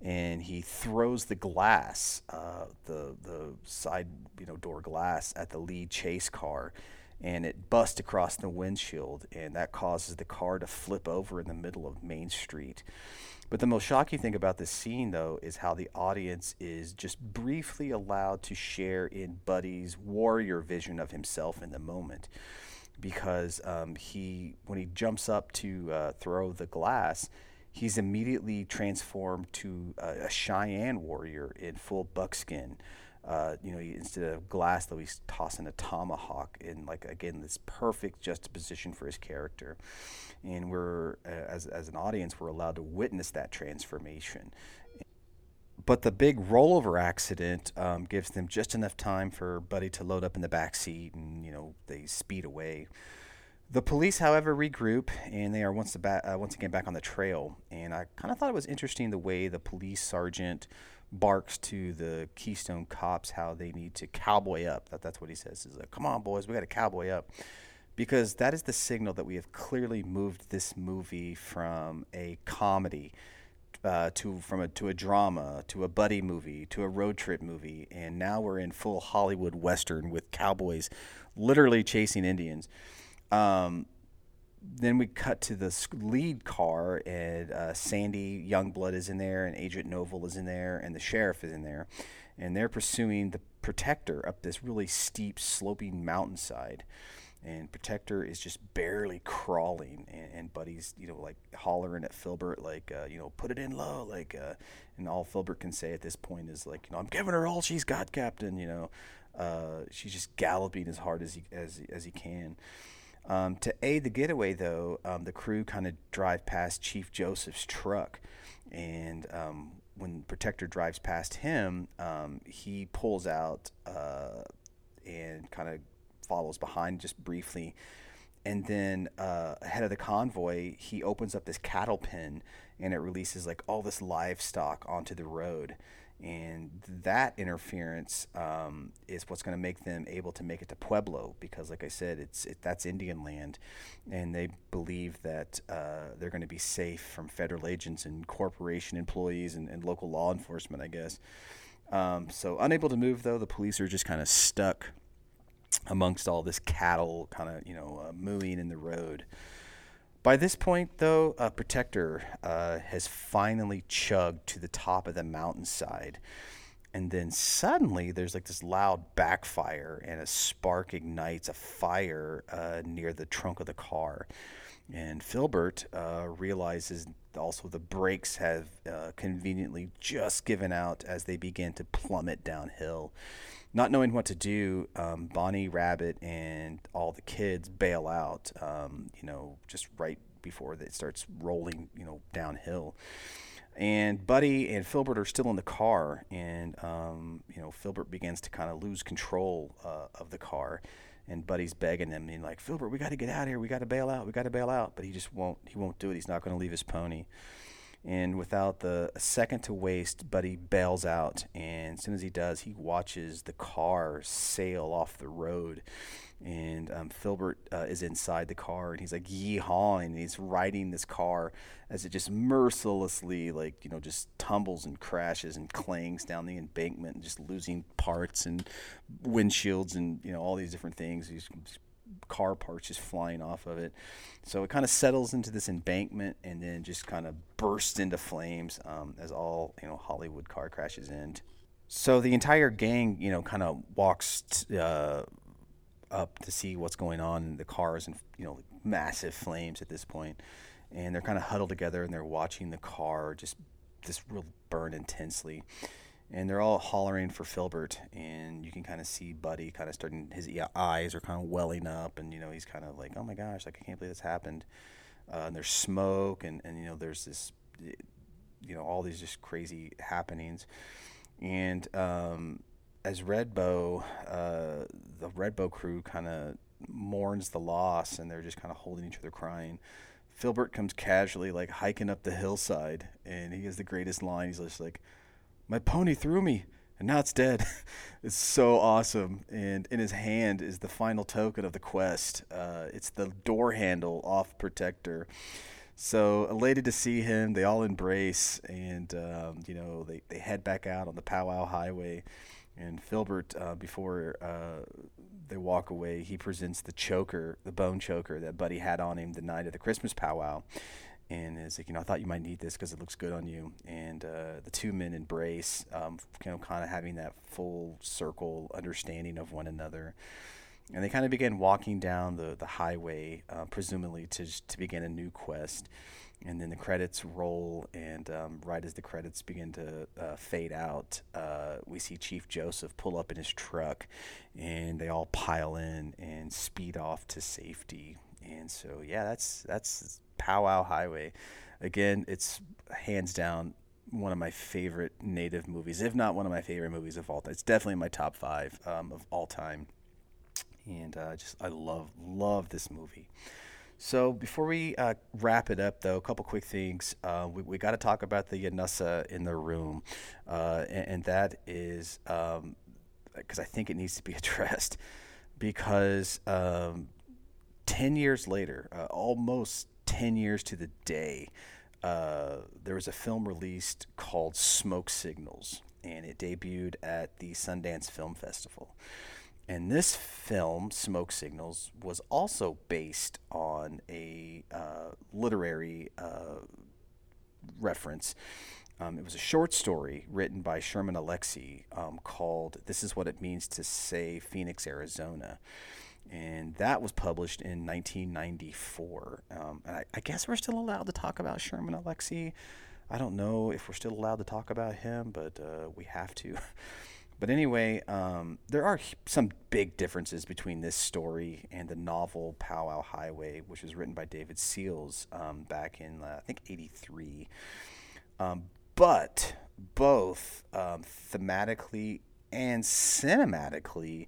and he throws the glass, uh, the the side you know door glass at the lead chase car, and it busts across the windshield, and that causes the car to flip over in the middle of Main Street. But the most shocking thing about this scene, though, is how the audience is just briefly allowed to share in Buddy's warrior vision of himself in the moment. Because um, he, when he jumps up to uh, throw the glass, he's immediately transformed to a, a Cheyenne warrior in full buckskin. Uh, you know, instead of glass, though, he's tossing a tomahawk in, like, again, this perfect juxtaposition for his character and we're as as an audience we're allowed to witness that transformation. But the big rollover accident um, gives them just enough time for Buddy to load up in the back seat, and you know they speed away. The police, however, regroup and they are once, ba- uh, once again back on the trail. And I kind of thought it was interesting the way the police sergeant barks to the Keystone cops how they need to cowboy up. That, that's what he says. He's like, "Come on, boys, we got to cowboy up." because that is the signal that we have clearly moved this movie from a comedy uh, to from a to a drama to a buddy movie to a road trip movie, and now we're in full Hollywood western with cowboys literally chasing Indians. Um, then we cut to the lead car, and uh, Sandy Youngblood is in there, and Agent Novel is in there, and the sheriff is in there, and they're pursuing the protector up this really steep, sloping mountainside. And Protector is just barely crawling, and, and Buddy's, you know, like hollering at Philbert, like, uh, you know, put it in low, like, uh, and all Philbert can say at this point is like, you know, I'm giving her all she's got, Captain. You know, uh, she's just galloping as hard as he as as he can. Um, to aid the getaway, though, um, the crew kind of drive past Chief Joseph's truck, and um, when Protector drives past him, um, he pulls out uh, and kind of follows behind just briefly. And then uh, ahead of the convoy, he opens up this cattle pen, and it releases like all this livestock onto the road and that interference um, is what's going to make them able to make it to Pueblo because, like I said, it's it, that's Indian land, and they believe that uh, they're going to be safe from federal agents and corporation employees and, and local law enforcement, I guess. Um, so unable to move though, the police are just kind of stuck amongst all this cattle, kind of you know uh, mooing in the road. By this point, though, a protector uh, has finally chugged to the top of the mountainside. And then suddenly there's like this loud backfire, and a spark ignites a fire uh, near the trunk of the car. And Philbert uh, realizes also the brakes have uh, conveniently just given out as they begin to plummet downhill. Not knowing what to do, um, Bonnie Rabbit and all the kids bail out, um, you know, just right before it starts rolling, you know, downhill. And Buddy and Philbert are still in the car, and um, you know Philbert begins to kind of lose control uh, of the car, and Buddy's begging him, and like Philbert, we got to get out of here, we got to bail out, we got to bail out, but he just won't, he won't do it. He's not going to leave his pony. And without the a second to waste, Buddy bails out, and as soon as he does, he watches the car sail off the road and um, Philbert uh, is inside the car, and he's like yeehawing, and he's riding this car as it just mercilessly, like you know, just tumbles and crashes and clangs down the embankment, and just losing parts and windshields and you know all these different things. These car parts just flying off of it. So it kind of settles into this embankment, and then just kind of bursts into flames um, as all you know Hollywood car crashes end. So the entire gang, you know, kind of walks. T- uh, up to see what's going on the cars and you know massive flames at this point and they're kind of huddled together and they're watching the car just just real burn intensely and they're all hollering for Philbert and you can kind of see Buddy kind of starting his eyes are kind of welling up and you know he's kind of like oh my gosh like I can't believe this happened uh, and there's smoke and and you know there's this you know all these just crazy happenings and um, as Red Bow, uh, the Red Bow crew kind of mourns the loss, and they're just kind of holding each other, crying. Philbert comes casually, like hiking up the hillside, and he has the greatest line. He's just like, "My pony threw me, and now it's dead." it's so awesome. And in his hand is the final token of the quest. Uh, it's the door handle off Protector. So elated to see him, they all embrace, and um, you know they, they head back out on the Powwow Highway. And Philbert, uh, before uh, they walk away, he presents the choker, the bone choker that Buddy had on him the night of the Christmas powwow. And is like, you know, I thought you might need this because it looks good on you. And uh, the two men embrace, um, you know, kind of having that full circle understanding of one another. And they kind of begin walking down the, the highway, uh, presumably to, to begin a new quest and then the credits roll and um, right as the credits begin to uh, fade out uh, we see chief joseph pull up in his truck and they all pile in and speed off to safety and so yeah that's that's powwow highway again it's hands down one of my favorite native movies if not one of my favorite movies of all time it's definitely my top five um, of all time and uh, just i love love this movie so before we uh, wrap it up, though, a couple quick things. Uh, we we got to talk about the Yanusa in the room, uh, and, and, that is because um, I think it needs to be addressed. Because um, ten years later, uh, almost ten years to the day, uh, there was a film released called Smoke Signals, and it debuted at the Sundance Film Festival. And this film, Smoke Signals, was also based on a uh, literary uh, reference. Um, it was a short story written by Sherman Alexie um, called This Is What It Means to Say Phoenix, Arizona. And that was published in 1994. Um, and I, I, guess we're still allowed to talk about Sherman Alexie. I don't know if we're still allowed to talk about him, but uh, we have to. But anyway, um, there are some big differences between this story and the novel Powwow Highway, which was written by David Seals um, back in, uh, I think, 83. Um, but both um, thematically and cinematically,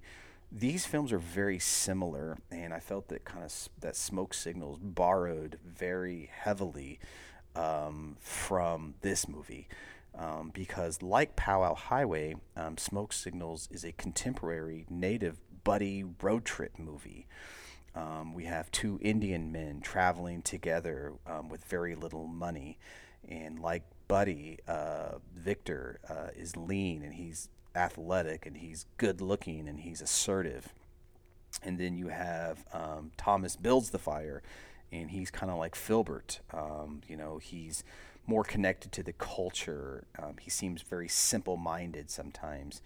these films are very similar, and I felt that kind of that Smoke Signals borrowed very heavily um, from this movie um, because, like Powwow Highway, um, Smoke Signals is a contemporary native buddy road trip movie. Um, we have two Indian men traveling together um, with very little money. And like Buddy, uh, Victor uh, is lean and he's athletic and he's good looking and he's assertive. And then you have um, Thomas builds the fire and he's kind of like Philbert. Um, you know, he's more connected to the culture. Um, he seems very simple-minded sometimes.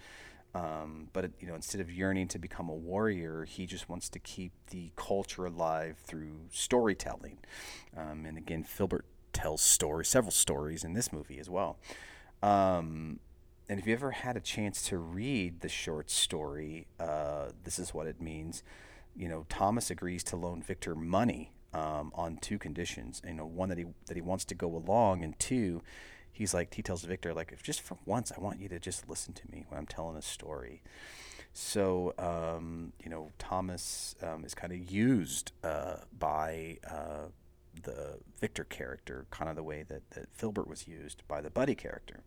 Um, but you know, instead of yearning to become a warrior, he just wants to keep the culture alive through storytelling. Um, and again, Philbert tells stories, several stories in this movie as well. Um, and if you ever had a chance to read the short story, uh, this is what it means. You know, Thomas agrees to loan Victor money um, on two conditions. You know, one that he that he wants to go along, and two, he's like he tells Victor like, if just for once, I want you to just listen to me when I'm telling a story. So um, you know, Thomas um, is kind of used uh, by uh, the Victor character, kind of the way that that Philbert was used by the Buddy character.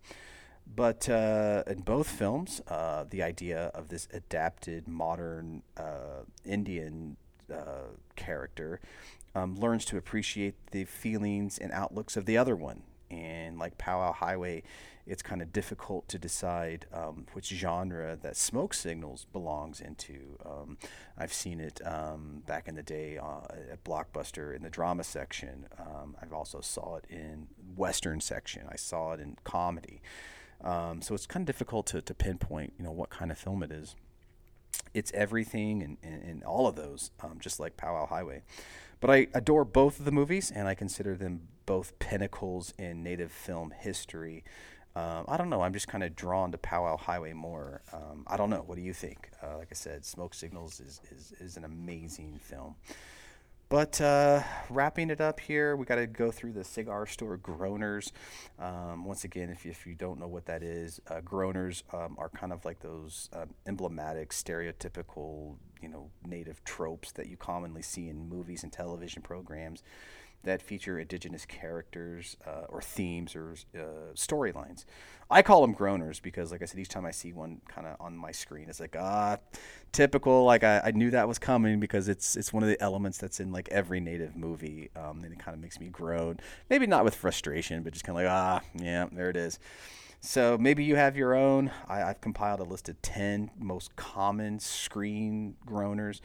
But uh, in both films, uh, the idea of this adapted modern uh, Indian uh, character um, learns to appreciate the feelings and outlooks of the other one. And like Powwow Highway, it's kind of difficult to decide um, which genre that Smoke Signals belongs into. Um, I've seen it um, back in the day uh, at Blockbuster in the drama section. Um, I've also saw it in Western section. I saw it in comedy. Um, so it's kind of difficult to, to pinpoint, you know, what kind of film it is. It's everything and, and, and all of those, um, just like Powwow Highway. But I adore both of the movies, and I consider them both pinnacles in native film history. Um, I don't know. I'm just kind of drawn to Powwow Highway more. Um, I don't know. What do you think? Uh, like I said, Smoke Signals is, is, is an amazing film. But uh, wrapping it up here, we got to go through the cigar store groaners. Um, once again, if you, if you don't know what that is, uh, groaners um, are kind of like those um, emblematic, stereotypical, you know, native tropes that you commonly see in movies and television programs that feature indigenous characters uh, or themes or uh, storylines. I call them groaners because, like I said, each time I see one kind of on my screen, it's like ah, typical. Like I, I, knew that was coming because it's it's one of the elements that's in like every native movie, um, and it kind of makes me groan. Maybe not with frustration, but just kind of like ah, yeah, there it is. So maybe you have your own. I, have compiled a list of ten most common screen groaners.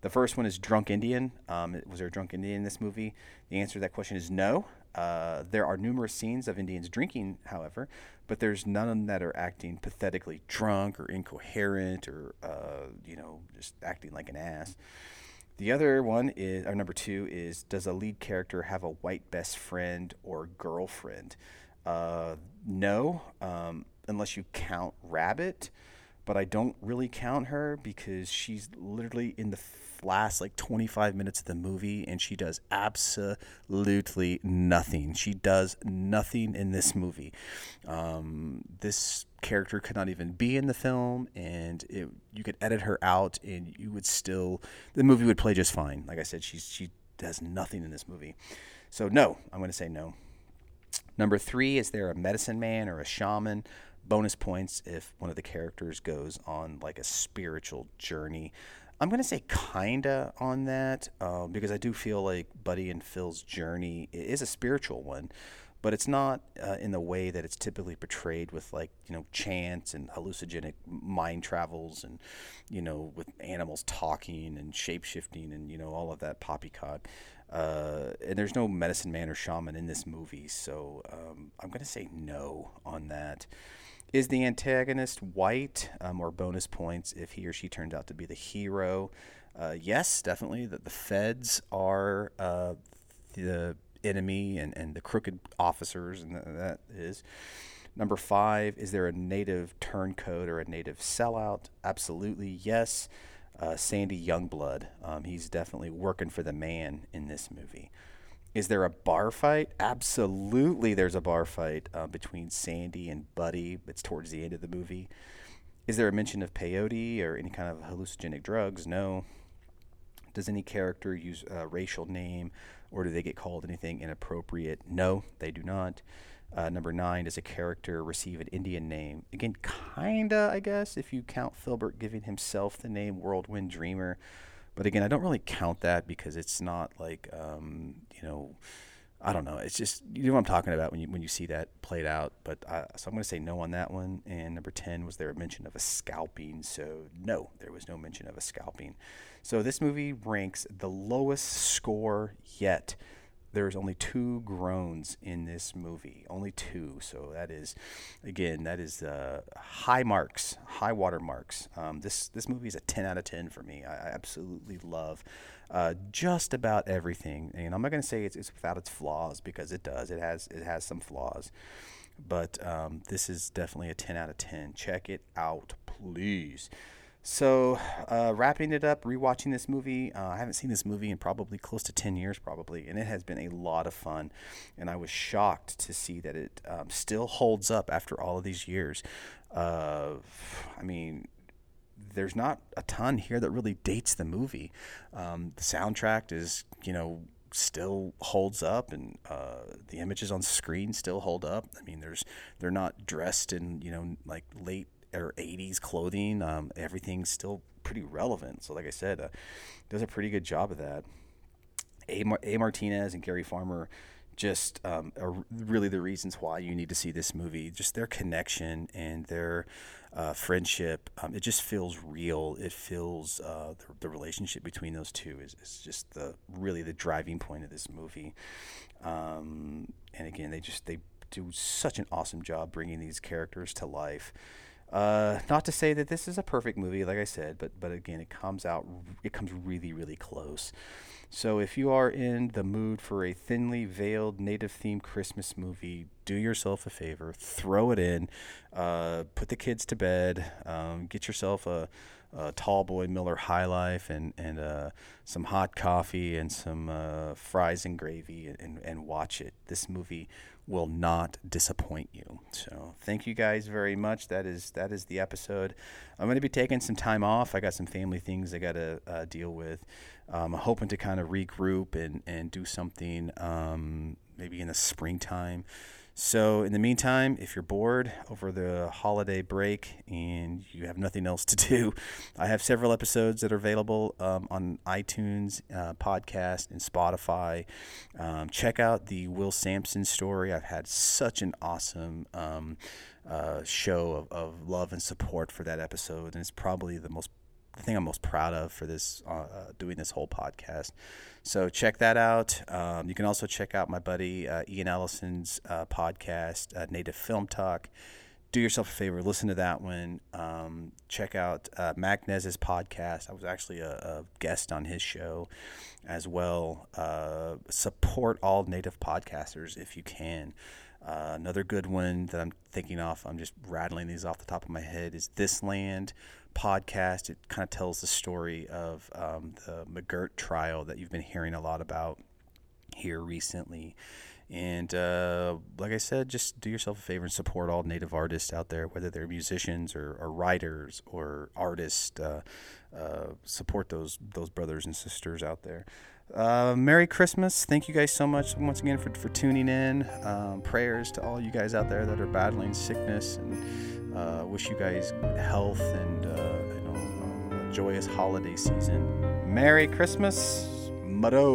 The first one is drunk Indian. Um, was there a drunk Indian in this movie? The answer to that question is no. Uh, there are numerous scenes of Indians drinking, however, but there's none that are acting pathetically drunk or incoherent or, uh, you know, just acting like an ass. The other one is, or number two is, does a lead character have a white best friend or girlfriend? Uh, no, um, unless you count Rabbit, but I don't really count her because she's literally in the last like 25 minutes of the movie and she does absolutely nothing. She does nothing in this movie. Um, this character could not even be in the film and it, you could edit her out and you would still the movie would play just fine. Like I said, she's she does nothing in this movie. So no, I'm going to say no. Number 3 is there a medicine man or a shaman? bonus points if one of the characters goes on like a spiritual journey. I'm going to say kinda on that uh, because I do feel like Buddy and Phil's journey is a spiritual one, but it's not uh, in the way that it's typically portrayed with like you know chants and hallucinogenic mind travels and you know with animals talking and shape shifting and you know all of that poppycock. Uh, and there's no medicine man or shaman in this movie, so um, I'm gonna say no on that. Is the antagonist white um, or bonus points if he or she turns out to be the hero? Uh, yes, definitely. That the feds are uh, the enemy and, and the crooked officers, and that is. Number five, is there a native turncoat or a native sellout? Absolutely, yes. Uh, Sandy Youngblood, um, he's definitely working for the man in this movie. Is there a bar fight? Absolutely, there's a bar fight uh, between Sandy and Buddy. It's towards the end of the movie. Is there a mention of peyote or any kind of hallucinogenic drugs? No. Does any character use a racial name or do they get called anything inappropriate? No, they do not. Uh, number nine, does a character receive an Indian name? Again, kinda, I guess, if you count Philbert giving himself the name Whirlwind Dreamer. But again, I don't really count that because it's not like, um, you know, I don't know. It's just you know what I'm talking about when you when you see that played out. But so I'm going to say no on that one. And number ten was there a mention of a scalping? So no, there was no mention of a scalping. So this movie ranks the lowest score yet. There's only two groans in this movie, only two. So that is, again, that is uh, high marks, high water marks. Um, this this movie is a 10 out of 10 for me. I, I absolutely love uh, just about everything. And I'm not going to say it's, it's without its flaws because it does. It has it has some flaws, but um, this is definitely a 10 out of 10. Check it out, please. So, uh, wrapping it up, rewatching this movie. Uh, I haven't seen this movie in probably close to 10 years, probably, and it has been a lot of fun. And I was shocked to see that it um, still holds up after all of these years. Uh, I mean, there's not a ton here that really dates the movie. Um, the soundtrack is, you know, still holds up and uh, the images on screen still hold up. I mean, there's they're not dressed in you know like late or 80s clothing. Um, everything's still pretty relevant. So, like I said, uh, does a pretty good job of that. A. Mar- a. Martinez and Gary Farmer just um, are really the reasons why you need to see this movie. Just their connection and their uh, friendship. Um, it just feels real. It feels uh, the, the, relationship between those two is, is just the really the driving point of this movie. Um, and again, they just they do such an awesome job bringing these characters to life. Uh, not to say that this is a perfect movie, like I said, but but again, it comes out, it comes really, really close. So if you are in the mood for a thinly veiled native themed Christmas movie, do yourself a favor, throw it in, uh, put the kids to bed, um, get yourself a, a, tall boy Miller High Life and and uh, some hot coffee and some uh, fries and gravy and, and watch it. This movie will not disappoint you. So thank you guys very much. That is that is the episode. I'm going to be taking some time off. I got some family things I got to uh, deal with. Um, I'm hoping to kind of regroup and and do something um, maybe in the springtime. So, in the meantime, if you're bored over the holiday break and you have nothing else to do, I have several episodes that are available um, on iTunes, uh, podcast, and Spotify. Um, check out the Will Sampson story. I've had such an awesome um, uh, show of, of love and support for that episode, and it's probably the most the thing I'm most proud of for this uh, uh, doing this whole podcast. So check that out. Um, you can also check out my buddy uh, Ian Ellison's uh, podcast, uh, Native Film Talk. Do yourself a favor, listen to that one. Um, check out uh, Magnez's podcast. I was actually a, a, guest on his show as well. support all native podcasters if you can. Uh, another good one that I'm thinking off, I'm just rattling these off the top of my head, is This Land podcast. It kind of tells the story of um, the McGirt trial that you've been hearing a lot about here recently. And uh, like I said, just do yourself a favor and support all Native artists out there, whether they're musicians or, or writers or artists. Uh, uh, support those those brothers and sisters out there. Uh, Merry Christmas. Thank you guys so much once again for, for tuning in. Um, prayers to all you guys out there that are battling sickness and uh, wish you guys health and uh, you know, a joyous holiday season. Merry Christmas. Mado.